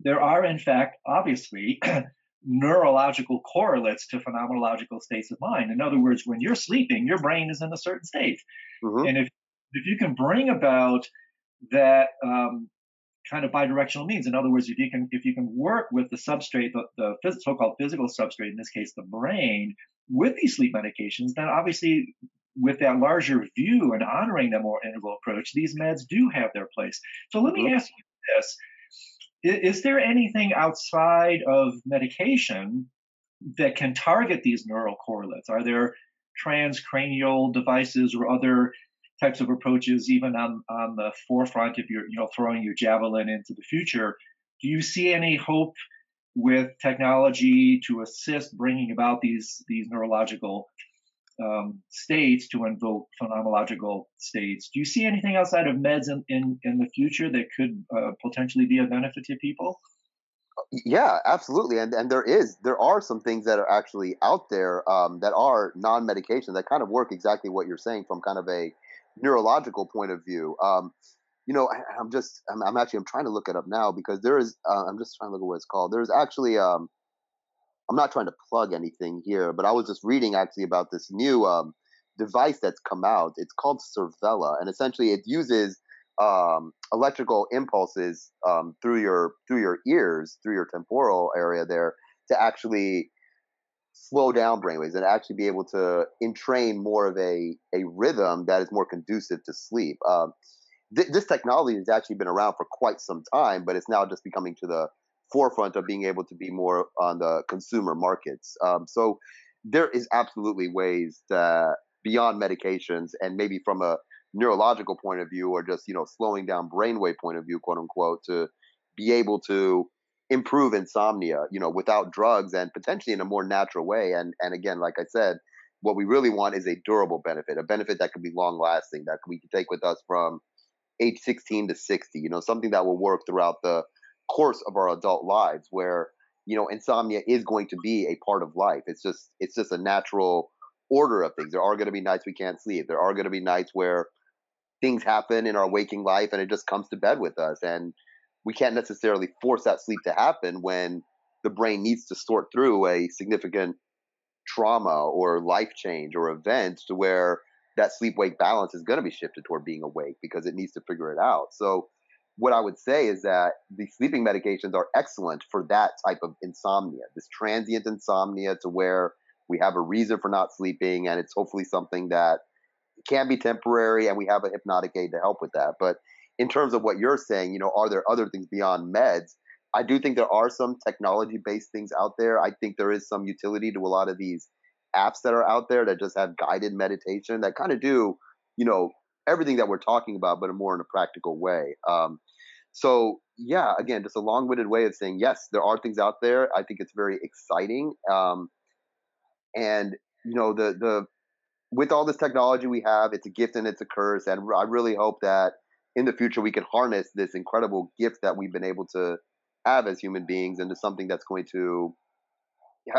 there are, in fact, obviously, neurological correlates to phenomenological states of mind. In other words, when you're sleeping, your brain is in a certain state. Mm-hmm. And if, if you can bring about that um, kind of bidirectional means, in other words, if you can if you can work with the substrate, the, the so-called physical substrate, in this case, the brain, with these sleep medications, then obviously with that larger view and honoring the more integral approach, these meds do have their place. So let me mm-hmm. ask you this is there anything outside of medication that can target these neural correlates? Are there transcranial devices or other types of approaches, even on, on the forefront if you're you know throwing your javelin into the future? Do you see any hope with technology to assist bringing about these these neurological um, states to invoke phenomenological states. Do you see anything outside of meds in, in, in the future that could uh, potentially be a benefit to people? Yeah, absolutely, and and there is there are some things that are actually out there um, that are non-medication that kind of work exactly what you're saying from kind of a neurological point of view. Um, you know, I, am just I'm, I'm, actually I'm trying to look it up now because there is uh, I'm just trying to look at what it's called. There's actually um, I'm not trying to plug anything here, but I was just reading actually about this new um, device that's come out. It's called Cervella, and essentially it uses um, electrical impulses um, through your through your ears, through your temporal area there, to actually slow down brainwaves and actually be able to entrain more of a a rhythm that is more conducive to sleep. Um, th- this technology has actually been around for quite some time, but it's now just becoming to the forefront of being able to be more on the consumer markets. Um, so there is absolutely ways that beyond medications and maybe from a neurological point of view or just you know slowing down brainwave point of view, quote unquote, to be able to improve insomnia, you know, without drugs and potentially in a more natural way. And and again, like I said, what we really want is a durable benefit, a benefit that can be long lasting, that we can take with us from age 16 to 60, you know, something that will work throughout the course of our adult lives where you know insomnia is going to be a part of life. It's just it's just a natural order of things. There are going to be nights we can't sleep. There are going to be nights where things happen in our waking life and it just comes to bed with us and we can't necessarily force that sleep to happen when the brain needs to sort through a significant trauma or life change or event to where that sleep wake balance is going to be shifted toward being awake because it needs to figure it out. So what I would say is that the sleeping medications are excellent for that type of insomnia, this transient insomnia to where we have a reason for not sleeping and it's hopefully something that can be temporary and we have a hypnotic aid to help with that. But in terms of what you're saying, you know, are there other things beyond meds? I do think there are some technology based things out there. I think there is some utility to a lot of these apps that are out there that just have guided meditation that kind of do, you know, everything that we're talking about, but more in a practical way. Um, so yeah, again, just a long-winded way of saying yes, there are things out there. I think it's very exciting, um, and you know the the with all this technology we have, it's a gift and it's a curse. And I really hope that in the future we can harness this incredible gift that we've been able to have as human beings into something that's going to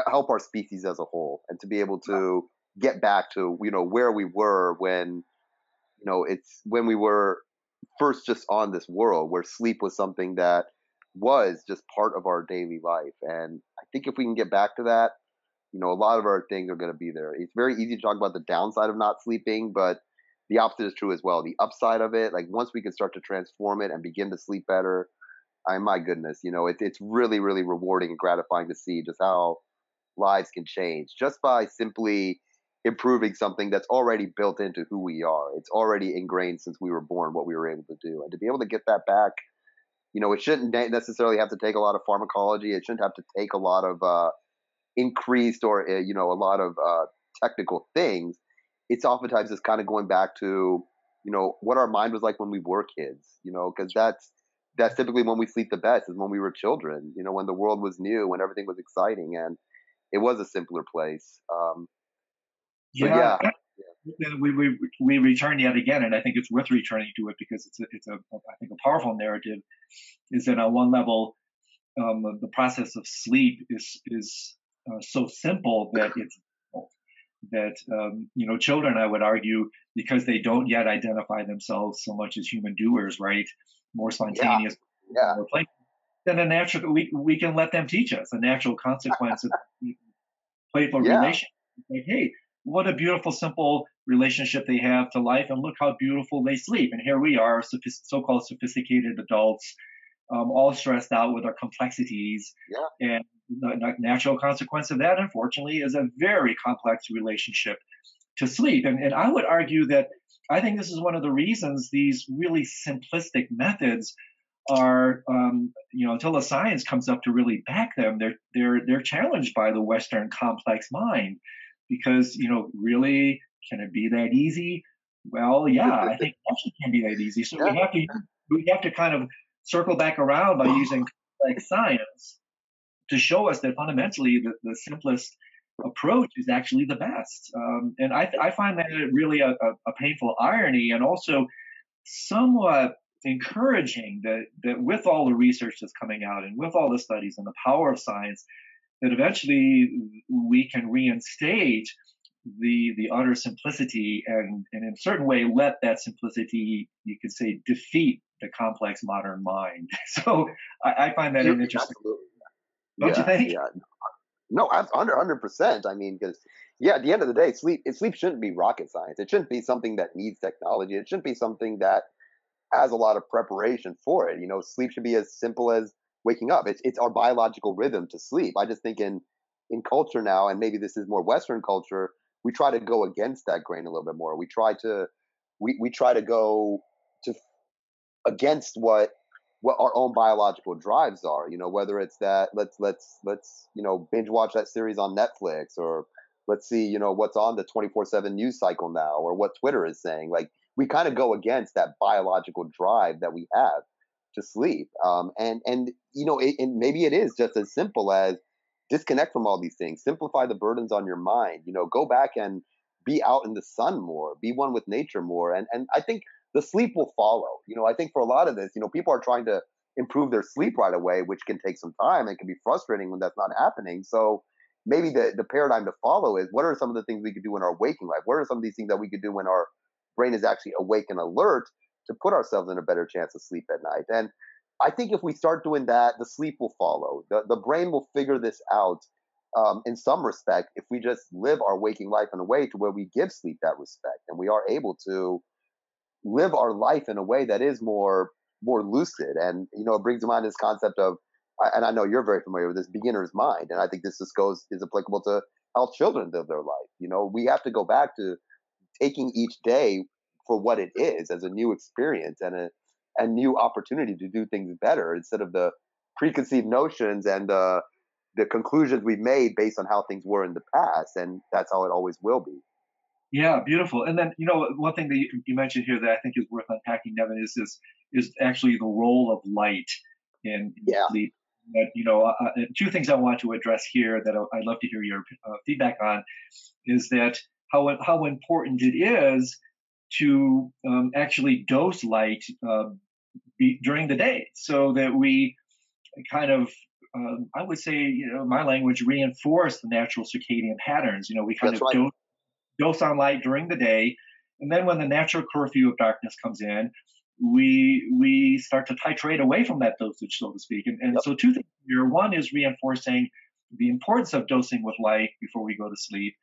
help our species as a whole and to be able to get back to you know where we were when you know it's when we were first just on this world where sleep was something that was just part of our daily life. And i think if we can get back to that you know a lot of our things are going to be there. It's very easy to talk about the downside of not sleeping but the opposite is true as well. The upside of it like once we can start to transform it and begin to sleep better i my goodness you know it, it's really really rewarding and gratifying to see just how lives can change just by simply improving something that's already built into who we are. It's already ingrained since we were born what we were able to do. And to be able to get that back, you know, it shouldn't necessarily have to take a lot of pharmacology. It shouldn't have to take a lot of uh, increased or, uh, you know, a lot of uh, technical things. It's oftentimes just kind of going back to, you know, what our mind was like when we were kids, you know, because that's that's typically when we sleep the best is when we were children. You know, when the world was new, when everything was exciting, and it was a simpler place. Um, yeah. yeah. We, we we return yet again, and I think it's worth returning to it because it's a, it's a I think a powerful narrative. Is that on one level, um, the process of sleep is is uh, so simple that it's that um, you know children i would argue because they don't yet identify themselves so much as human doers right more spontaneous yeah, yeah. Then a natural we, we can let them teach us a natural consequence of playful yeah. relationship like hey what a beautiful simple relationship they have to life and look how beautiful they sleep and here we are so-called sophisticated adults um, all stressed out with our complexities. Yeah. And the natural consequence of that, unfortunately, is a very complex relationship to sleep. And, and I would argue that I think this is one of the reasons these really simplistic methods are, um, you know, until the science comes up to really back them, they're they're they're challenged by the Western complex mind, because you know, really, can it be that easy? Well, yeah, I think it can be that easy. So yeah. we have to we have to kind of circle back around by using like science to show us that fundamentally the, the simplest approach is actually the best. Um, and I, I, find that really a, a, a, painful irony and also somewhat encouraging that, that with all the research that's coming out and with all the studies and the power of science, that eventually we can reinstate the the utter simplicity and, and in a certain way let that simplicity you could say defeat the complex modern mind. So I, I find that an interesting. Absolutely. Don't yeah, you think? Yeah. No, I'm under hundred percent. I mean, because yeah, at the end of the day, sleep it, sleep shouldn't be rocket science. It shouldn't be something that needs technology. It shouldn't be something that has a lot of preparation for it. You know, sleep should be as simple as waking up. It's it's our biological rhythm to sleep. I just think in in culture now, and maybe this is more Western culture, we try to go against that grain a little bit more. We try to we we try to go to against what what our own biological drives are. You know, whether it's that let's let's let's you know binge watch that series on Netflix, or let's see you know what's on the twenty four seven news cycle now, or what Twitter is saying. Like we kind of go against that biological drive that we have to sleep. Um, and and you know, it, and maybe it is just as simple as disconnect from all these things, simplify the burdens on your mind. You know, go back and be out in the sun more, be one with nature more. And and I think the sleep will follow. You know, I think for a lot of this, you know, people are trying to improve their sleep right away, which can take some time and can be frustrating when that's not happening. So maybe the, the paradigm to follow is what are some of the things we could do in our waking life? What are some of these things that we could do when our brain is actually awake and alert to put ourselves in a better chance of sleep at night? And I think if we start doing that, the sleep will follow. The, the brain will figure this out um, in some respect if we just live our waking life in a way to where we give sleep that respect and we are able to live our life in a way that is more more lucid. And you know, it brings to mind this concept of, and I know you're very familiar with this beginner's mind, and I think this just goes is applicable to how children live their life. You know, we have to go back to taking each day for what it is as a new experience and a a new opportunity to do things better instead of the preconceived notions and the the conclusions we've made based on how things were in the past and that's how it always will be yeah, beautiful. And then you know one thing that you, you mentioned here that I think is worth unpacking, Nevin, is this is actually the role of light in, in yeah. sleep. That you know, uh two things I want to address here that I'd love to hear your uh, feedback on is that how how important it is to um, actually dose light uh, be, during the day, so that we kind of um, I would say, you know, my language reinforce the natural circadian patterns. You know, we kind That's of right. dose dose on light during the day, and then when the natural curfew of darkness comes in, we we start to titrate away from that dosage, so to speak. And, and yep. so two things here. One is reinforcing the importance of dosing with light before we go to sleep.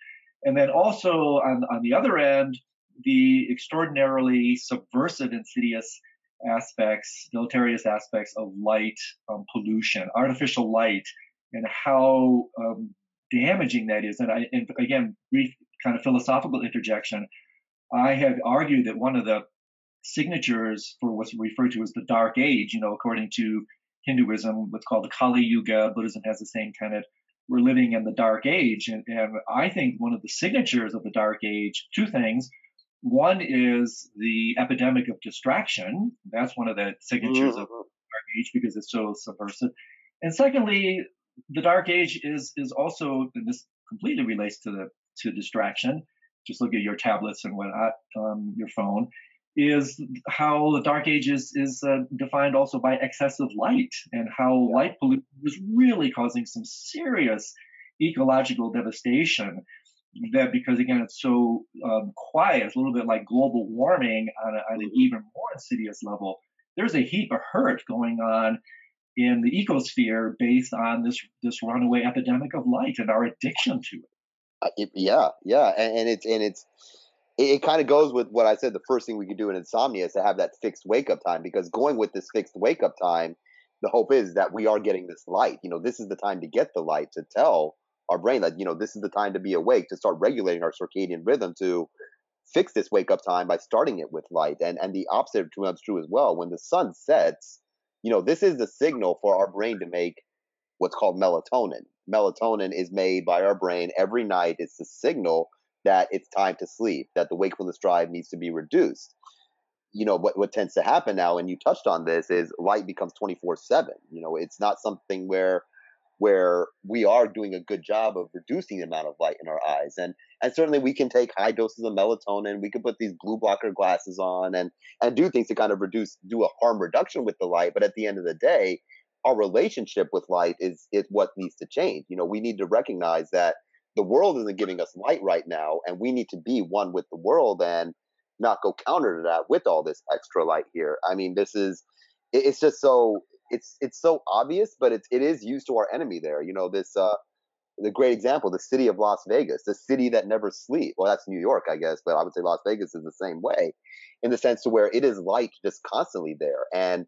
And then also on, on the other end, the extraordinarily subversive, insidious aspects, deleterious aspects of light um, pollution, artificial light, and how um, damaging that is. And, I, and again, brief kind of philosophical interjection, I have argued that one of the signatures for what's referred to as the Dark Age, you know, according to Hinduism, what's called the Kali Yuga, Buddhism has the same tenet. We're living in the Dark Age. And, and I think one of the signatures of the Dark Age, two things. One is the epidemic of distraction. That's one of the signatures mm-hmm. of the Dark age because it's so subversive. And secondly, the dark age is is also and this completely relates to the to distraction. Just look at your tablets and whatnot, um, your phone. Is how the dark age is, is uh, defined also by excessive light and how light pollution is really causing some serious ecological devastation that because again it's so um, quiet it's a little bit like global warming on, a, on an even more insidious level there's a heap of hurt going on in the ecosphere based on this this runaway epidemic of light and our addiction to it. Uh, it yeah, yeah, and, and, it's and it's it, it kind of goes with what I said. The first thing we could do in insomnia is to have that fixed wake up time because going with this fixed wake up time, the hope is that we are getting this light. You know, this is the time to get the light to tell our brain that you know this is the time to be awake to start regulating our circadian rhythm to fix this wake up time by starting it with light and and the opposite is true as well when the sun sets you know, this is the signal for our brain to make what's called melatonin. Melatonin is made by our brain every night. It's the signal that it's time to sleep, that the wakefulness drive needs to be reduced. You know, what, what tends to happen now, and you touched on this, is light becomes 24 7. You know, it's not something where where we are doing a good job of reducing the amount of light in our eyes. And and certainly we can take high doses of melatonin. We can put these blue blocker glasses on and and do things to kind of reduce do a harm reduction with the light. But at the end of the day, our relationship with light is is what needs to change. You know, we need to recognize that the world isn't giving us light right now, and we need to be one with the world and not go counter to that with all this extra light here. I mean, this is it's just so it's it's so obvious, but it's it is used to our enemy there. You know, this uh the great example, the city of Las Vegas, the city that never sleeps. Well, that's New York, I guess, but I would say Las Vegas is the same way, in the sense to where it is light just constantly there, and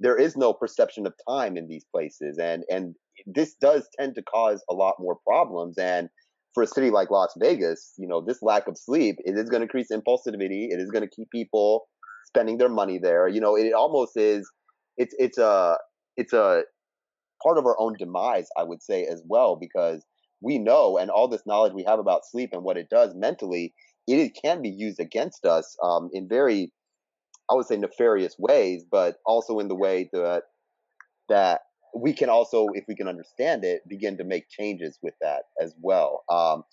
there is no perception of time in these places, and and this does tend to cause a lot more problems. And for a city like Las Vegas, you know, this lack of sleep it is going to increase impulsivity. It is going to keep people spending their money there. You know, it almost is it's it's a it's a part of our own demise, I would say as well, because we know and all this knowledge we have about sleep and what it does mentally, it can be used against us um, in very, I would say, nefarious ways, but also in the way that that we can also, if we can understand it, begin to make changes with that as well. Um,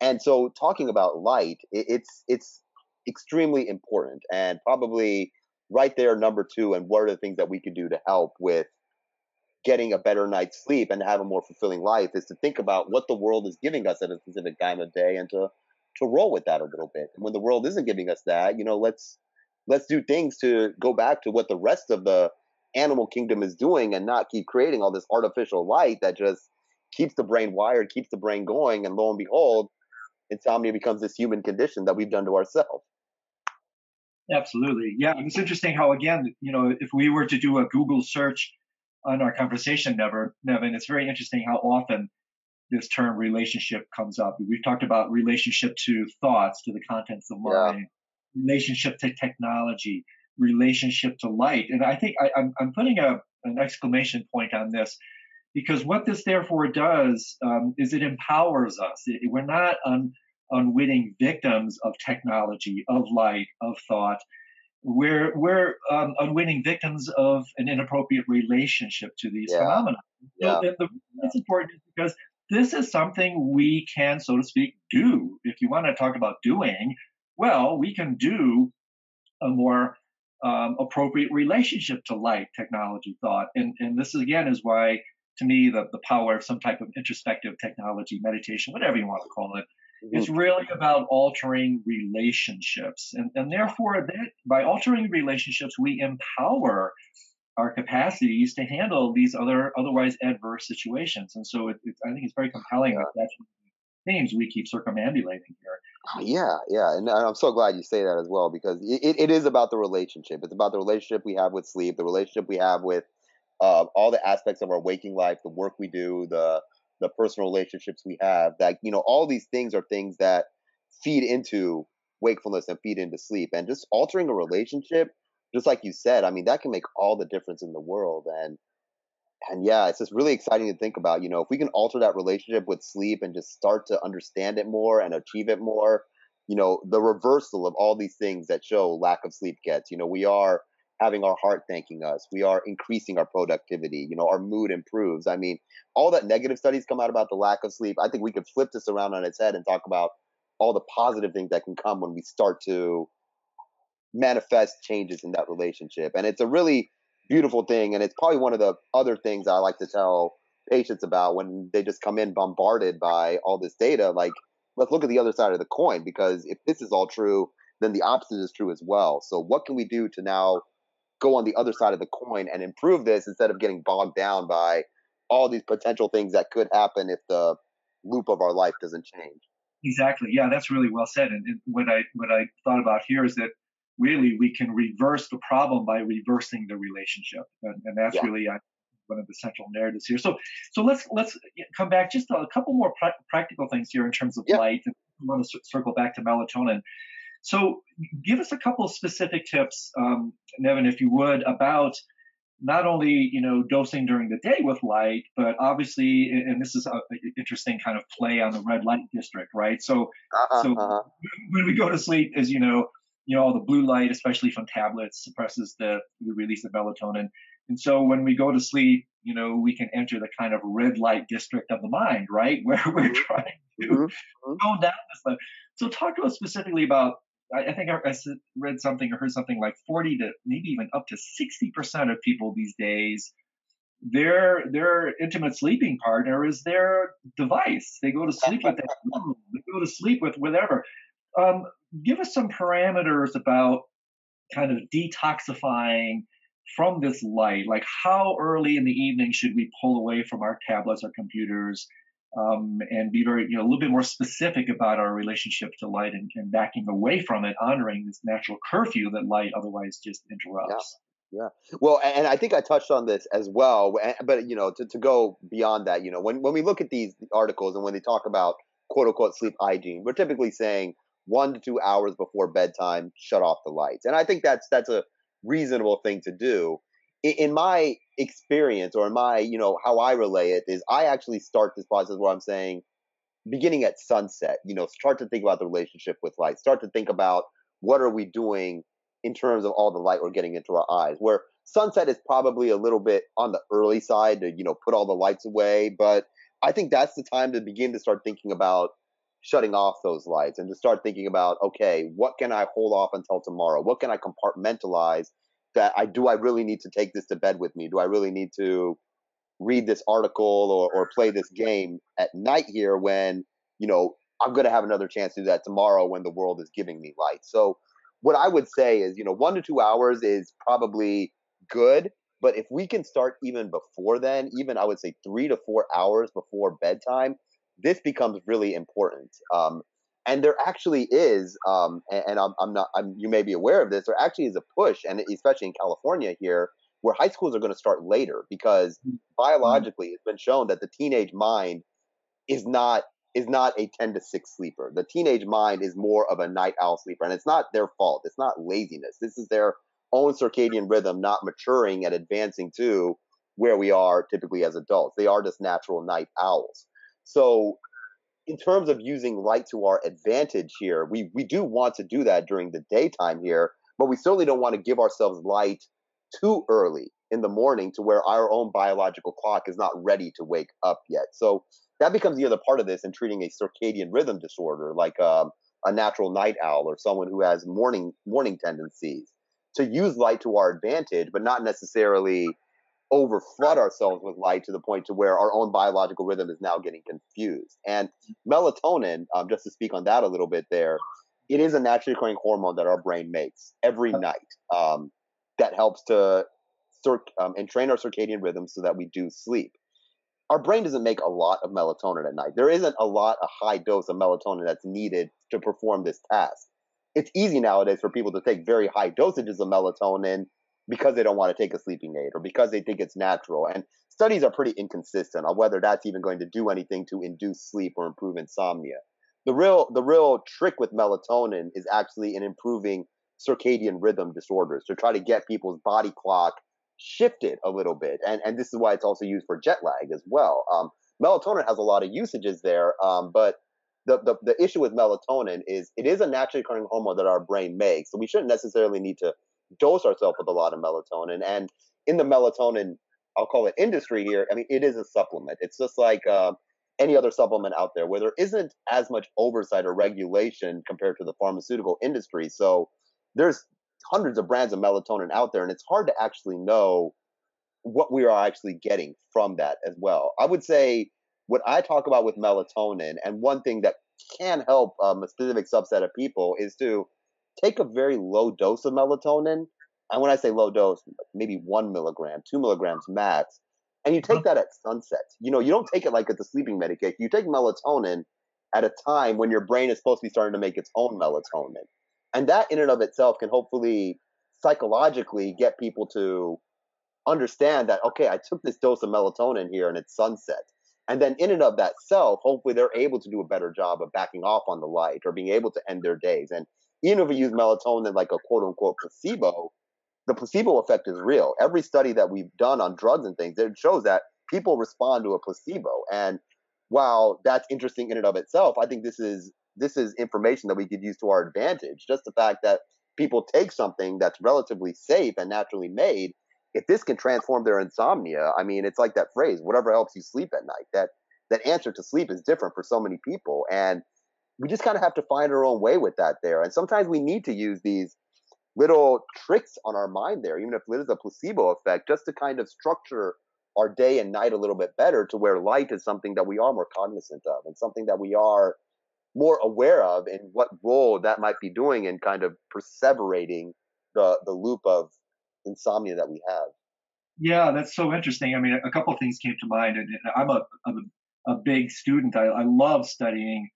and so, talking about light, it, it's it's extremely important and probably right there number two and what are the things that we could do to help with getting a better night's sleep and have a more fulfilling life is to think about what the world is giving us at a specific time of day and to to roll with that a little bit. And when the world isn't giving us that you know let's let's do things to go back to what the rest of the animal kingdom is doing and not keep creating all this artificial light that just keeps the brain wired keeps the brain going and lo and behold insomnia becomes this human condition that we've done to ourselves Absolutely. Yeah. It's interesting how, again, you know, if we were to do a Google search on our conversation, Never, Nevin, it's very interesting how often this term relationship comes up. We've talked about relationship to thoughts, to the contents of mind, yeah. relationship to technology, relationship to light. And I think I, am I'm, I'm putting a, an exclamation point on this because what this therefore does um, is it empowers us. It, we're not un, unwitting victims of technology, of light, of thought. We're we're um, unwitting victims of an inappropriate relationship to these yeah. phenomena. Yeah. So the, it's important because this is something we can, so to speak, do. If you want to talk about doing, well, we can do a more um, appropriate relationship to light, technology, thought, and and this again is why, to me, the the power of some type of introspective technology, meditation, whatever you want to call it. It's really about altering relationships. And, and therefore, that, by altering relationships, we empower our capacities to handle these other otherwise adverse situations. And so it, it, I think it's very compelling that that's themes we keep circumambulating here. Oh, yeah, yeah, and I'm so glad you say that as well because it, it is about the relationship. It's about the relationship we have with sleep, the relationship we have with uh, all the aspects of our waking life, the work we do, the the personal relationships we have that you know all these things are things that feed into wakefulness and feed into sleep. And just altering a relationship just like you said i mean that can make all the difference in the world. And and yeah it's just really exciting to think about you know if we can alter that relationship with sleep and just start to understand it more and achieve it more you know the reversal of all these things that show lack of sleep gets. You know we are having our heart thanking us. We are increasing our productivity. You know, our mood improves. I mean, all that negative studies come out about the lack of sleep. I think we could flip this around on its head and talk about all the positive things that can come when we start to manifest changes in that relationship. And it's a really beautiful thing. And it's probably one of the other things I like to tell patients about when they just come in bombarded by all this data. Like, let's look at the other side of the coin because if this is all true, then the opposite is true as well. So, what can we do to now go on the other side of the coin and improve this instead of getting bogged down by all these potential things that could happen if the loop of our life doesn't change? Exactly. Yeah, that's really well said. And, and what I what I thought about here is that really we can reverse the problem by reversing the relationship, and, and that's yeah. really one of the central narratives here. So so let's let's come back just a couple more pra- practical things here in terms of yeah. light. I want to circle back to melatonin. So give us a couple of specific tips, um, Nevin, if you would, about not only you know dosing during the day with light, but obviously, and this is an interesting kind of play on the red light district, right? So, uh-huh, so uh-huh. when we go to sleep, as you know, you know all the blue light, especially from tablets, suppresses the, the release of melatonin, and so when we go to sleep, you know, we can enter the kind of red light district of the mind, right, where we're mm-hmm. trying to mm-hmm. mm-hmm. tone down this. So talk to us specifically about I, think I, I read something or heard something like 40 to maybe even up to 60% of people these days their their intimate sleeping partner is their device. They go to sleep with that. They go to sleep with whatever. Um, give us some parameters about kind of detoxifying from this light. Like how early in the evening should we pull away from our tablets or computers? Um, and be very, you know, a little bit more specific about our relationship to light and, and backing away from it, honoring this natural curfew that light otherwise just interrupts. Yeah. yeah. Well, and I think I touched on this as well, but you know, to, to go beyond that, you know, when, when we look at these articles and when they talk about quote unquote sleep hygiene, we're typically saying one to two hours before bedtime, shut off the lights. And I think that's, that's a reasonable thing to do in my experience or in my you know how i relay it is i actually start this process where i'm saying beginning at sunset you know start to think about the relationship with light. Start to think about what are we doing in terms of all the light we're getting into our eyes where sunset is probably a little bit on the early side to you know put all the lights away but i think that's the time to begin to start thinking about shutting off those lights and to start thinking about okay what can i hold off until tomorrow? What can i compartmentalize that I do I really need to take this to bed with me? Do I really need to read this article or, or play this game at night here when, you know, I'm going to have another chance to do that tomorrow when the world is giving me light. So what I would say is, you know, one to two hours is probably good. But if we can start even before then, even I would say three to four hours before bedtime, this becomes really important. Um, and there actually is, um, and, and, I'm, I'm not, I'm, you may be aware of this. There actually is a push, and especially in California here, where high schools are going to start later because mm-hmm. biologically it's been shown that the teenage mind is not is not a 10 to 6 sleeper. The teenage mind is more of a night owl sleeper, and it's not their fault. It's not laziness. This is their own circadian rhythm not maturing and advancing to where we are typically as adults. They are just natural night owls. So in terms of using light to our advantage here, we, we do want to do that during the daytime here, but we certainly don't want to give ourselves light too early in the morning to where our own biological clock is not ready to wake up yet. So that becomes the other part of this in treating a circadian rhythm disorder, like um, a natural night owl or someone who has morning morning tendencies, to use light to our advantage, but not necessarily overflood ourselves with light to the point to where our own biological rhythm is now getting confused. And melatonin, um, just to speak on that a little bit there, it is a naturally occurring hormone that our brain makes every night um, that helps to cir- um, entrain our circadian rhythm so that we do sleep. Our brain doesn't make a lot of melatonin at night. There isn't a lot, a high dose of melatonin that's needed to perform this task. It's easy nowadays for people to take very high dosages of melatonin because they don't want to take a sleeping aid or because they think it's natural. And studies are pretty inconsistent on whether that's even going to do anything to induce sleep or improve insomnia. The real the real trick with melatonin is actually in improving circadian rhythm disorders to try to get people's body clock shifted a little bit. And and this is why it's also used for jet lag as well. Um, melatonin has a lot of usages there, um, but the, the, the issue with melatonin is it is a naturally occurring hormone that our brain makes. So we shouldn't necessarily need to dose ourselves with a lot of melatonin. And in the melatonin, I'll call it industry here. I mean, it is a supplement. It's just like uh, any other supplement out there where there isn't as much oversight or regulation compared to the pharmaceutical industry. So there's hundreds of brands of melatonin out there, and it's hard to actually know what we are actually getting from that as well. I would say what I talk about with melatonin, and one thing that can help um, a specific subset of people is to take a very low dose of melatonin. And when I say low dose, maybe one milligram, two milligrams max, and you take uh-huh. that at sunset. You know, you don't take it like it's a sleeping medication. You take melatonin at a time when your brain is supposed to be starting to make its own melatonin. And that in and of itself can hopefully psychologically get people to understand that, okay, I took this dose of melatonin here and it's sunset. And then in and of that self, hopefully they're able to do a better job of backing off on the light or being able to end their days. And even if we use melatonin like a quote unquote placebo, the placebo effect is real. Every study that we've done on drugs and things, it shows that people respond to a placebo. And while that's interesting in and of itself, I think this is this is information that we could use to our advantage. Just the fact that people take something that's relatively safe and naturally made if this can transform their insomnia, I mean, it's like that phrase, whatever helps you sleep at night. That that answer to sleep is different for so many people. And we just kind of have to find our own way with that there. And sometimes we need to use these little tricks on our mind there, even if it is a placebo effect, just to kind of structure our day and night a little bit better to where light is something that we are more cognizant of and something that we are more aware of and what role that might be doing in kind of perseverating the the loop of insomnia that we have. Yeah, that's so interesting. I mean, a couple things came to mind, and I'm a, I'm a, a big student. I, I, love studying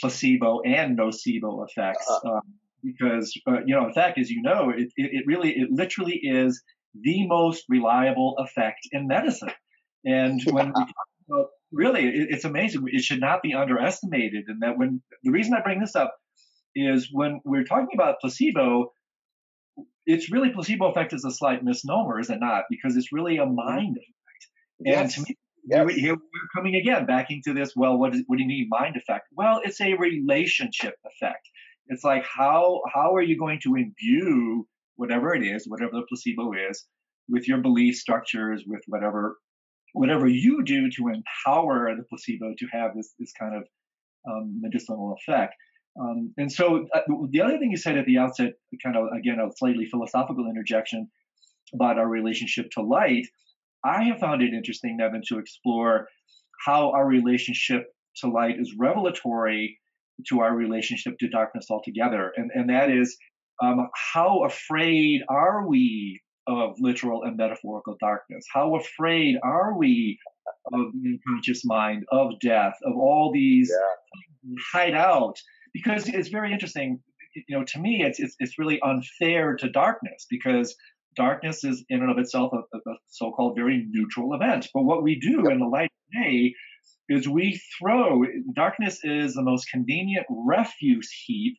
placebo and nocebo effects uh-huh. um, because, uh, you know, in fact, as you know, it, it, it, really, it literally is the most reliable effect in medicine. And when we talk about, really, it, it's amazing. It should not be underestimated. And that when the reason I bring this up is when we're talking about placebo, it's really placebo effect is a slight misnomer, is it not? Because it's really a mind effect. Yes. And to me, yes. here we're coming again back into this. Well, what, is, what do you mean mind effect? Well, it's a relationship effect. It's like how how are you going to imbue whatever it is, whatever the placebo is, with your belief structures, with whatever whatever you do to empower the placebo to have this this kind of um, medicinal effect. Um, and so uh, the other thing you said at the outset, kind of again a slightly philosophical interjection about our relationship to light, I have found it interesting, Nevin, to explore how our relationship to light is revelatory to our relationship to darkness altogether. And, and that is um, how afraid are we of literal and metaphorical darkness? How afraid are we of the unconscious mind, of death, of all these yeah. hide out? because it's very interesting. You know, to me, it's it's, it's really unfair to darkness because darkness is in and of itself a, a so-called very neutral event. But what we do in the light of day is we throw darkness is the most convenient refuse heap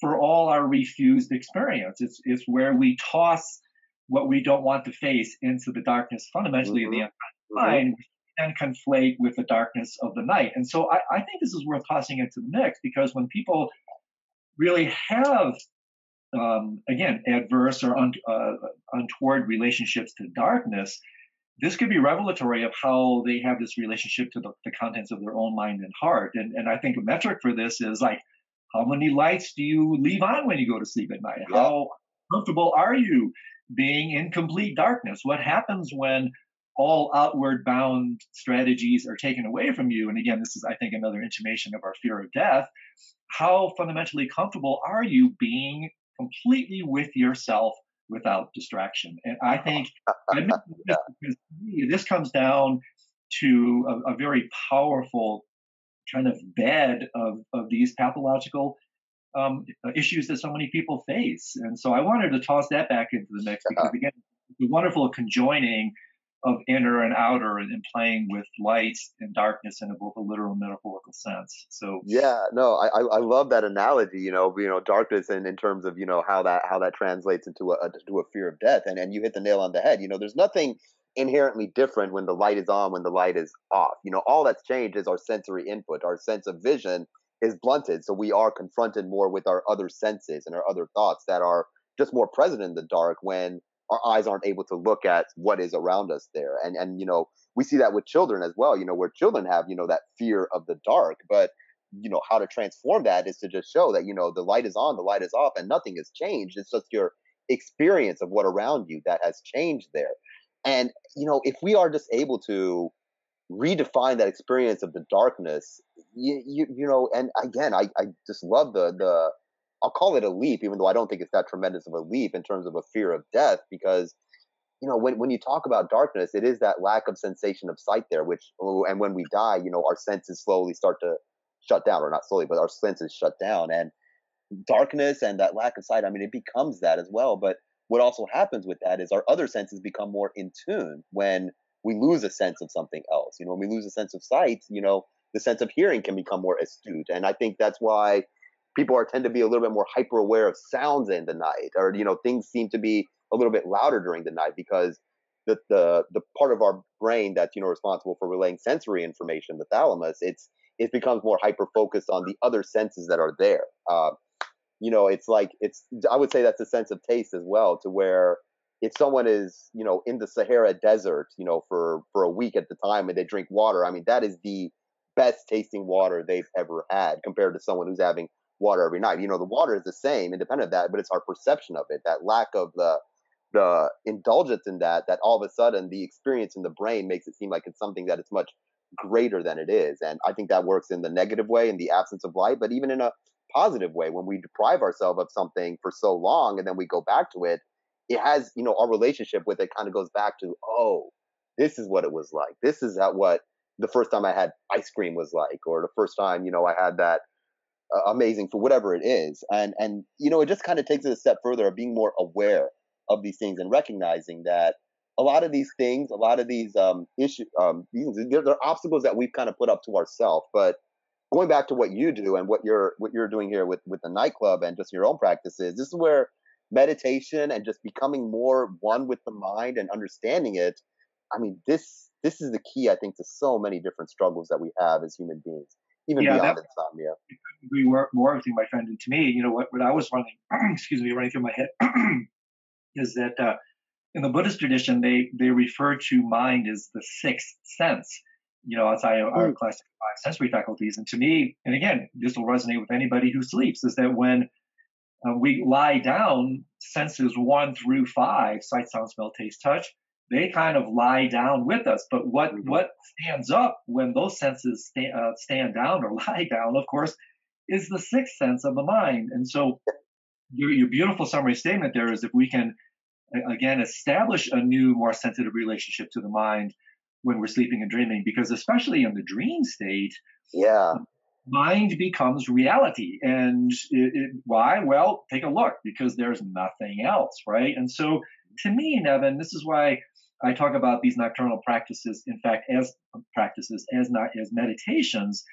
for all our refused experience. It's it's where we toss what we don't want to face into the darkness fundamentally mm-hmm. in the mm-hmm. mind and conflate with the darkness of the night. And so I, I think this is worth tossing into the mix because when people really have um, again, adverse or un, uh, untoward relationships to darkness, this could be revelatory of how they have this relationship to the, the, contents of their own mind and heart. And, and I think a metric for this is like, how many lights do you leave on when you go to sleep at night? Yeah. How comfortable are you being in complete darkness? What happens when all outward bound strategies are taken away from you. And again, this is, I think, another intimation of our fear of death. How fundamentally comfortable are you being completely with yourself without distraction? And I think this comes down to a, a, very powerful kind of bed of, of these pathological um, issues that so many people face. And so I wanted to toss that back into the mix because, again, the wonderful conjoining of inner and outer and, playing with light and darkness in both a literal and metaphorical sense. So yeah, no, I I love that analogy. You know, you know, darkness and in terms of you know how that how that translates into a to a fear of death, and and you hit the nail on the head. You know, there's nothing inherently different when the light is on when the light is off. You know, all that's changed is our sensory input, our sense of vision is blunted, so we are confronted more with our other senses and our other thoughts that are just more present in the dark when our eyes aren't able to look at what is around us there. And and you know, we see that with children as well, you know, where children have, you know, that fear of the dark, but you know, how to transform that is to just show that, you know, the light is on, the light is off and nothing has changed. It's just your experience of what around you that has changed there. And you know, if we are just able to redefine that experience of the darkness, you you, you know, and again, I, I just love the the I'll call it a leap, even though I don't think it's that tremendous of a leap in terms of a fear of death, because you know when when you talk about darkness, it is that lack of sensation of sight there, which oh, and when we die, you know, our senses slowly start to shut down, or not slowly, but our senses shut down, and darkness and that lack of sight. I mean, it becomes that as well. But what also happens with that is our other senses become more in tune when we lose a sense of something else. You know, when we lose a sense of sight, you know, the sense of hearing can become more astute, and I think that's why people are tend to be a little bit more hyper aware of sounds in the night or you know things seem to be a little bit louder during the night because the the the part of our brain that's you know responsible for relaying sensory information the thalamus it's it becomes more hyper focused on the other senses that are there. Uh, you know it's like it's i would say that's a sense of taste as well to where if someone is you know in the sahara desert you know for for a week at the time and they drink water i mean that is the best tasting water they've ever had compared to someone who's having water every night. You know, the water is the same, independent of that, but it's our perception of it, that lack of the the indulgence in that, that all of a sudden the experience in the brain makes it seem like it's something that it's much greater than it is. And I think that works in the negative way, in the absence of light, but even in a positive way, when we deprive ourselves of something for so long and then we go back to it, it has, you know, our relationship with it kind of goes back to, oh, this is what it was like. This is what the first time I had ice cream was like, or the first time, you know, I had that uh, amazing for whatever it is. And and you know, it just kind of takes it a step further of being more aware of these things and recognizing that a lot of these things, a lot of these um issues, um, these, they're, they're obstacles that we've kind of put up to ourselves. But going back to what you do and what you're what you're doing here with with the nightclub and just your own practices, this is where meditation and just becoming more one with the mind and understanding it. I mean, this this is the key, I think, to so many different struggles that we have as human beings even yeah, beyond that, insomnia. Agree more, more with my friend. And to me, you know, what, what I was running, excuse me, running through my head is that uh, in the Buddhist tradition, they they refer to mind as the sixth sense. You know, outside of our classic five sensory faculties. And to me, and again, this will resonate with anybody who sleeps, is that when uh, we lie down, senses one through five, sight, sound, smell, taste, touch, they kind of lie down with us. But what mm-hmm. what stands up when those senses sta- uh, stand down or lie down, of course, is the sixth sense of the mind. And so, your, your beautiful summary statement there is if we can again establish a new, more sensitive relationship to the mind when we're sleeping and dreaming, because especially in the dream state, yeah. Mind becomes reality. And it, it, why? Well, take a look because there's nothing else, right? And so, to me, Nevin, this is why I talk about these nocturnal practices, in fact, as practices, as not as meditations,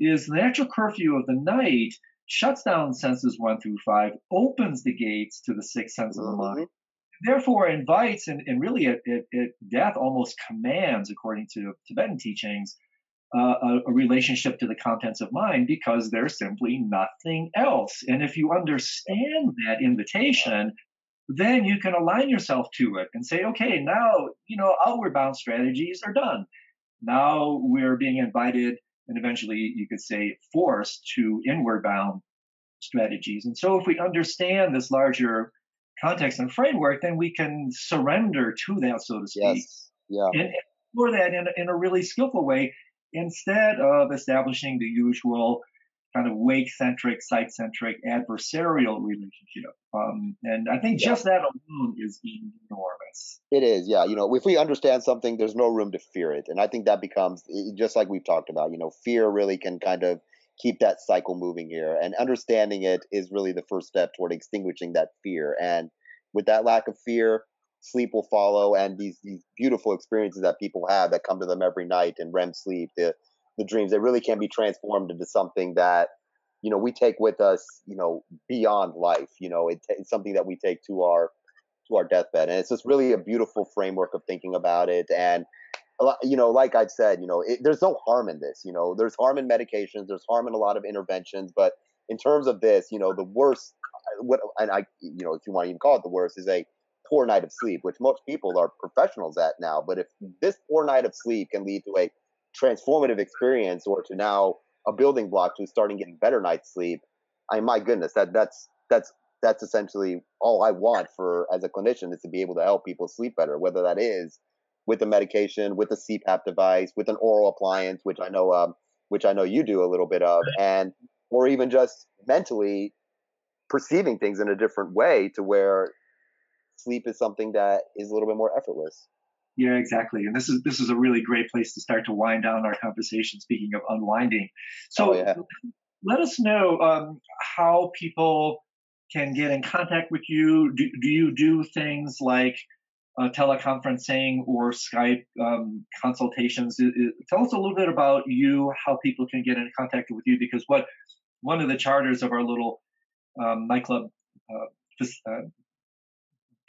is the natural curfew of the night shuts down senses one through five, opens the gates to the sixth sense of the mind, mm-hmm. therefore invites and, and really at, at, at, death almost commands, according to Tibetan teachings, uh, a, a, relationship to the contents of mind because there's simply nothing else. And if you understand that invitation, then you can align yourself to it and say, okay, now, you know, outward bound strategies are done. Now we're being invited and eventually you could say forced to inward bound strategies. And so if we understand this larger context and framework, then we can surrender to that, so to speak. Yes. Yeah. And explore that in, in a really skillful way instead of establishing the usual kind of wake centric, sight centric, adversarial relationship. Um, and I think just that alone is enormous. It is, yeah. You know, if we understand something, there's no room to fear it. And I think that becomes just like we've talked about, you know, fear really can kind of keep that cycle moving here. And understanding it is really the first step toward extinguishing that fear. And with that lack of fear, sleep will follow and these these beautiful experiences that people have that come to them every night in REM sleep, the the dreams. They really can be transformed into something that you know we take with us you know beyond life you know it, it's something that we take to our to our deathbed. And it's just really a beautiful framework of thinking about it. And you know like i've said you know it, there's no harm in this you know there's harm in medications there's harm in a lot of interventions. But in terms of this you know the worst what and I you know if you want to even call it the worst is a poor night of sleep, which most people are professionals at now. But if this poor night of sleep can lead to a transformative experience or to now a building block to starting getting better night's sleep, I mean, my goodness, that that's that's that's essentially all I want for as a clinician is to be able to help people sleep better, whether that is with a medication, with a CPAP device, with an oral appliance, which I know um, which I know you do a little bit of, and or even just mentally perceiving things in a different way to where sleep is something that is a little bit more effortless. Yeah, exactly. And this is this is a really great place to start to wind down our conversation. Speaking of unwinding, so oh, yeah. let us know um, how people can get in contact with you. Do, do you do things like uh, teleconferencing or Skype um, consultations? It, it, tell us a little bit about you, how people can get in contact with you, because what one of the charters of our little um, nightclub uh, uh,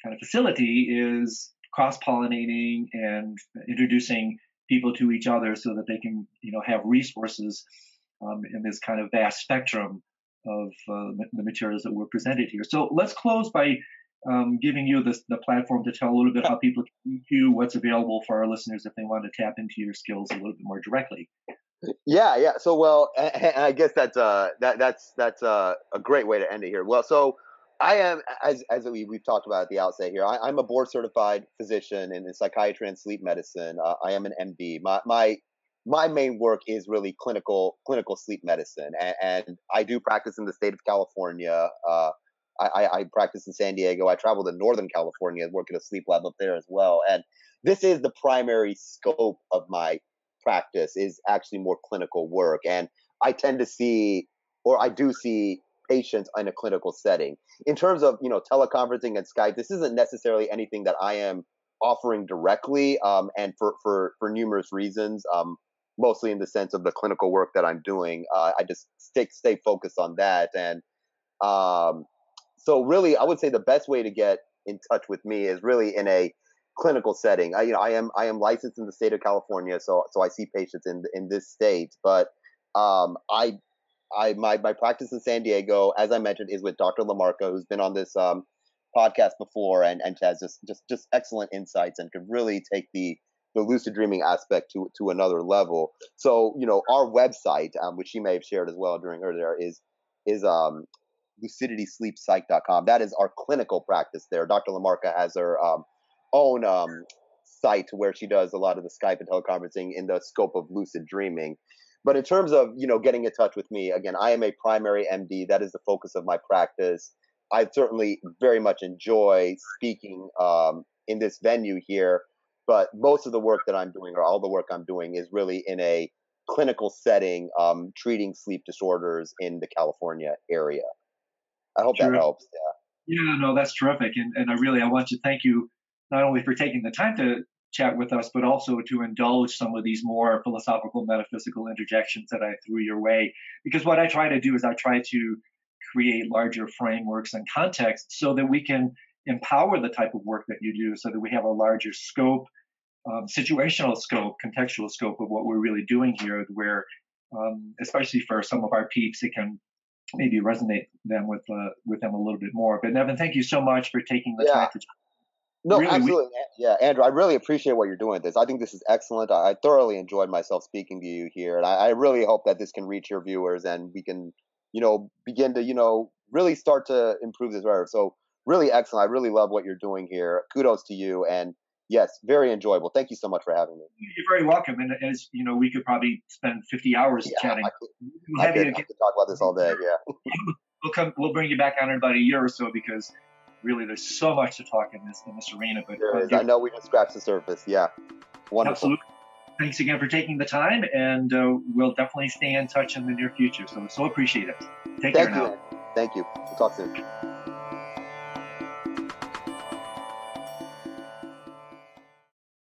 kind of facility is cross pollinating and introducing people to each other so that they can you know have resources um, in this kind of vast spectrum of uh, the materials that were presented here. So let's close by um, giving you this, the platform to tell a little bit how people can do what's available for our listeners if they want to tap into your skills a little bit more directly. Yeah, yeah. So, well, I guess that's uh, that that's that's uh, a great way to end it here. Well, so I am, as as we, we've talked about at the outset here, I, am a board certified physician in, in, psychiatry and sleep medicine. Uh, I am an MD. My my my main work is really clinical clinical sleep medicine, and, and I do practice in the state of California. Uh, I, I, practice in San Diego. I travel to Northern California, and work at a sleep lab up there as well. And this is the primary scope of my practice is actually more clinical work. And I tend to see, or I do see patients in a clinical setting. In terms of you know teleconferencing and Skype, this isn't necessarily anything that I am offering directly, um, and for for for numerous reasons. Um, mostly in the sense of the clinical work that I'm doing, uh, I just stay stay focused on that. And um, so, really, I would say the best way to get in touch with me is really in a clinical setting. I, you know, I am I am licensed in the state of California, so so I see patients in in this state, but um, I I my my practice in San Diego, as I mentioned, is with Dr. LaMarca, who's been on this um, podcast before and and has just just just excellent insights and could really take the the lucid dreaming aspect to to another level. So you know our website, um, which she may have shared as well during her there, is is um, luciditysleeppsych.com. That is our clinical practice there. Dr. LaMarca has her um, own um, site where she does a lot of the Skype and teleconferencing in the scope of lucid dreaming. But in terms of you know getting in touch with me, again, I am a primary MD. That is the focus of my practice. I certainly very much enjoy speaking um, in this venue here, but most of the work that I'm doing, or all the work I'm doing, is really in a clinical setting, um, treating sleep disorders in the California area. I hope that helps. Yeah. Yeah, no, that's terrific, and and I really I want to thank you not only for taking the time to chat with us, but also to indulge some of these more philosophical, metaphysical interjections that I threw your way. Because what I try to do is I try to create larger frameworks and context so that we can empower the type of work that you do so that we have a larger scope, um, situational scope, contextual scope of what we're really doing here, where, um, especially for some of our peeps, it can maybe resonate them with uh, with them a little bit more. But Nevin, thank you so much for taking the yeah. time to no, really, absolutely. We, yeah, Andrew, I really appreciate what you're doing with this. I think this is excellent. I, I thoroughly enjoyed myself speaking to you here. And I, I, really hope that this can reach your viewers and we can, you know, begin to, you know, really start to improve this better. So really excellent. I really love what you're doing here. Kudos to you. And yes, very enjoyable. Thank you so much for having me. You're very welcome. And as you know, we could probably spend 50 hours yeah, chatting. I could, I could, I could talk about this all day. Yeah. we'll come. We'll bring you back on in about a year or so because really there's so much to talk in this in this arena. But. I know we just scratched the surface. Yeah, wonderful. Absolutely. Thanks again for taking the time, and uh, we'll definitely stay in touch in the near future. So so appreciate it. Take Thank care you. now. Thank you. We'll talk soon.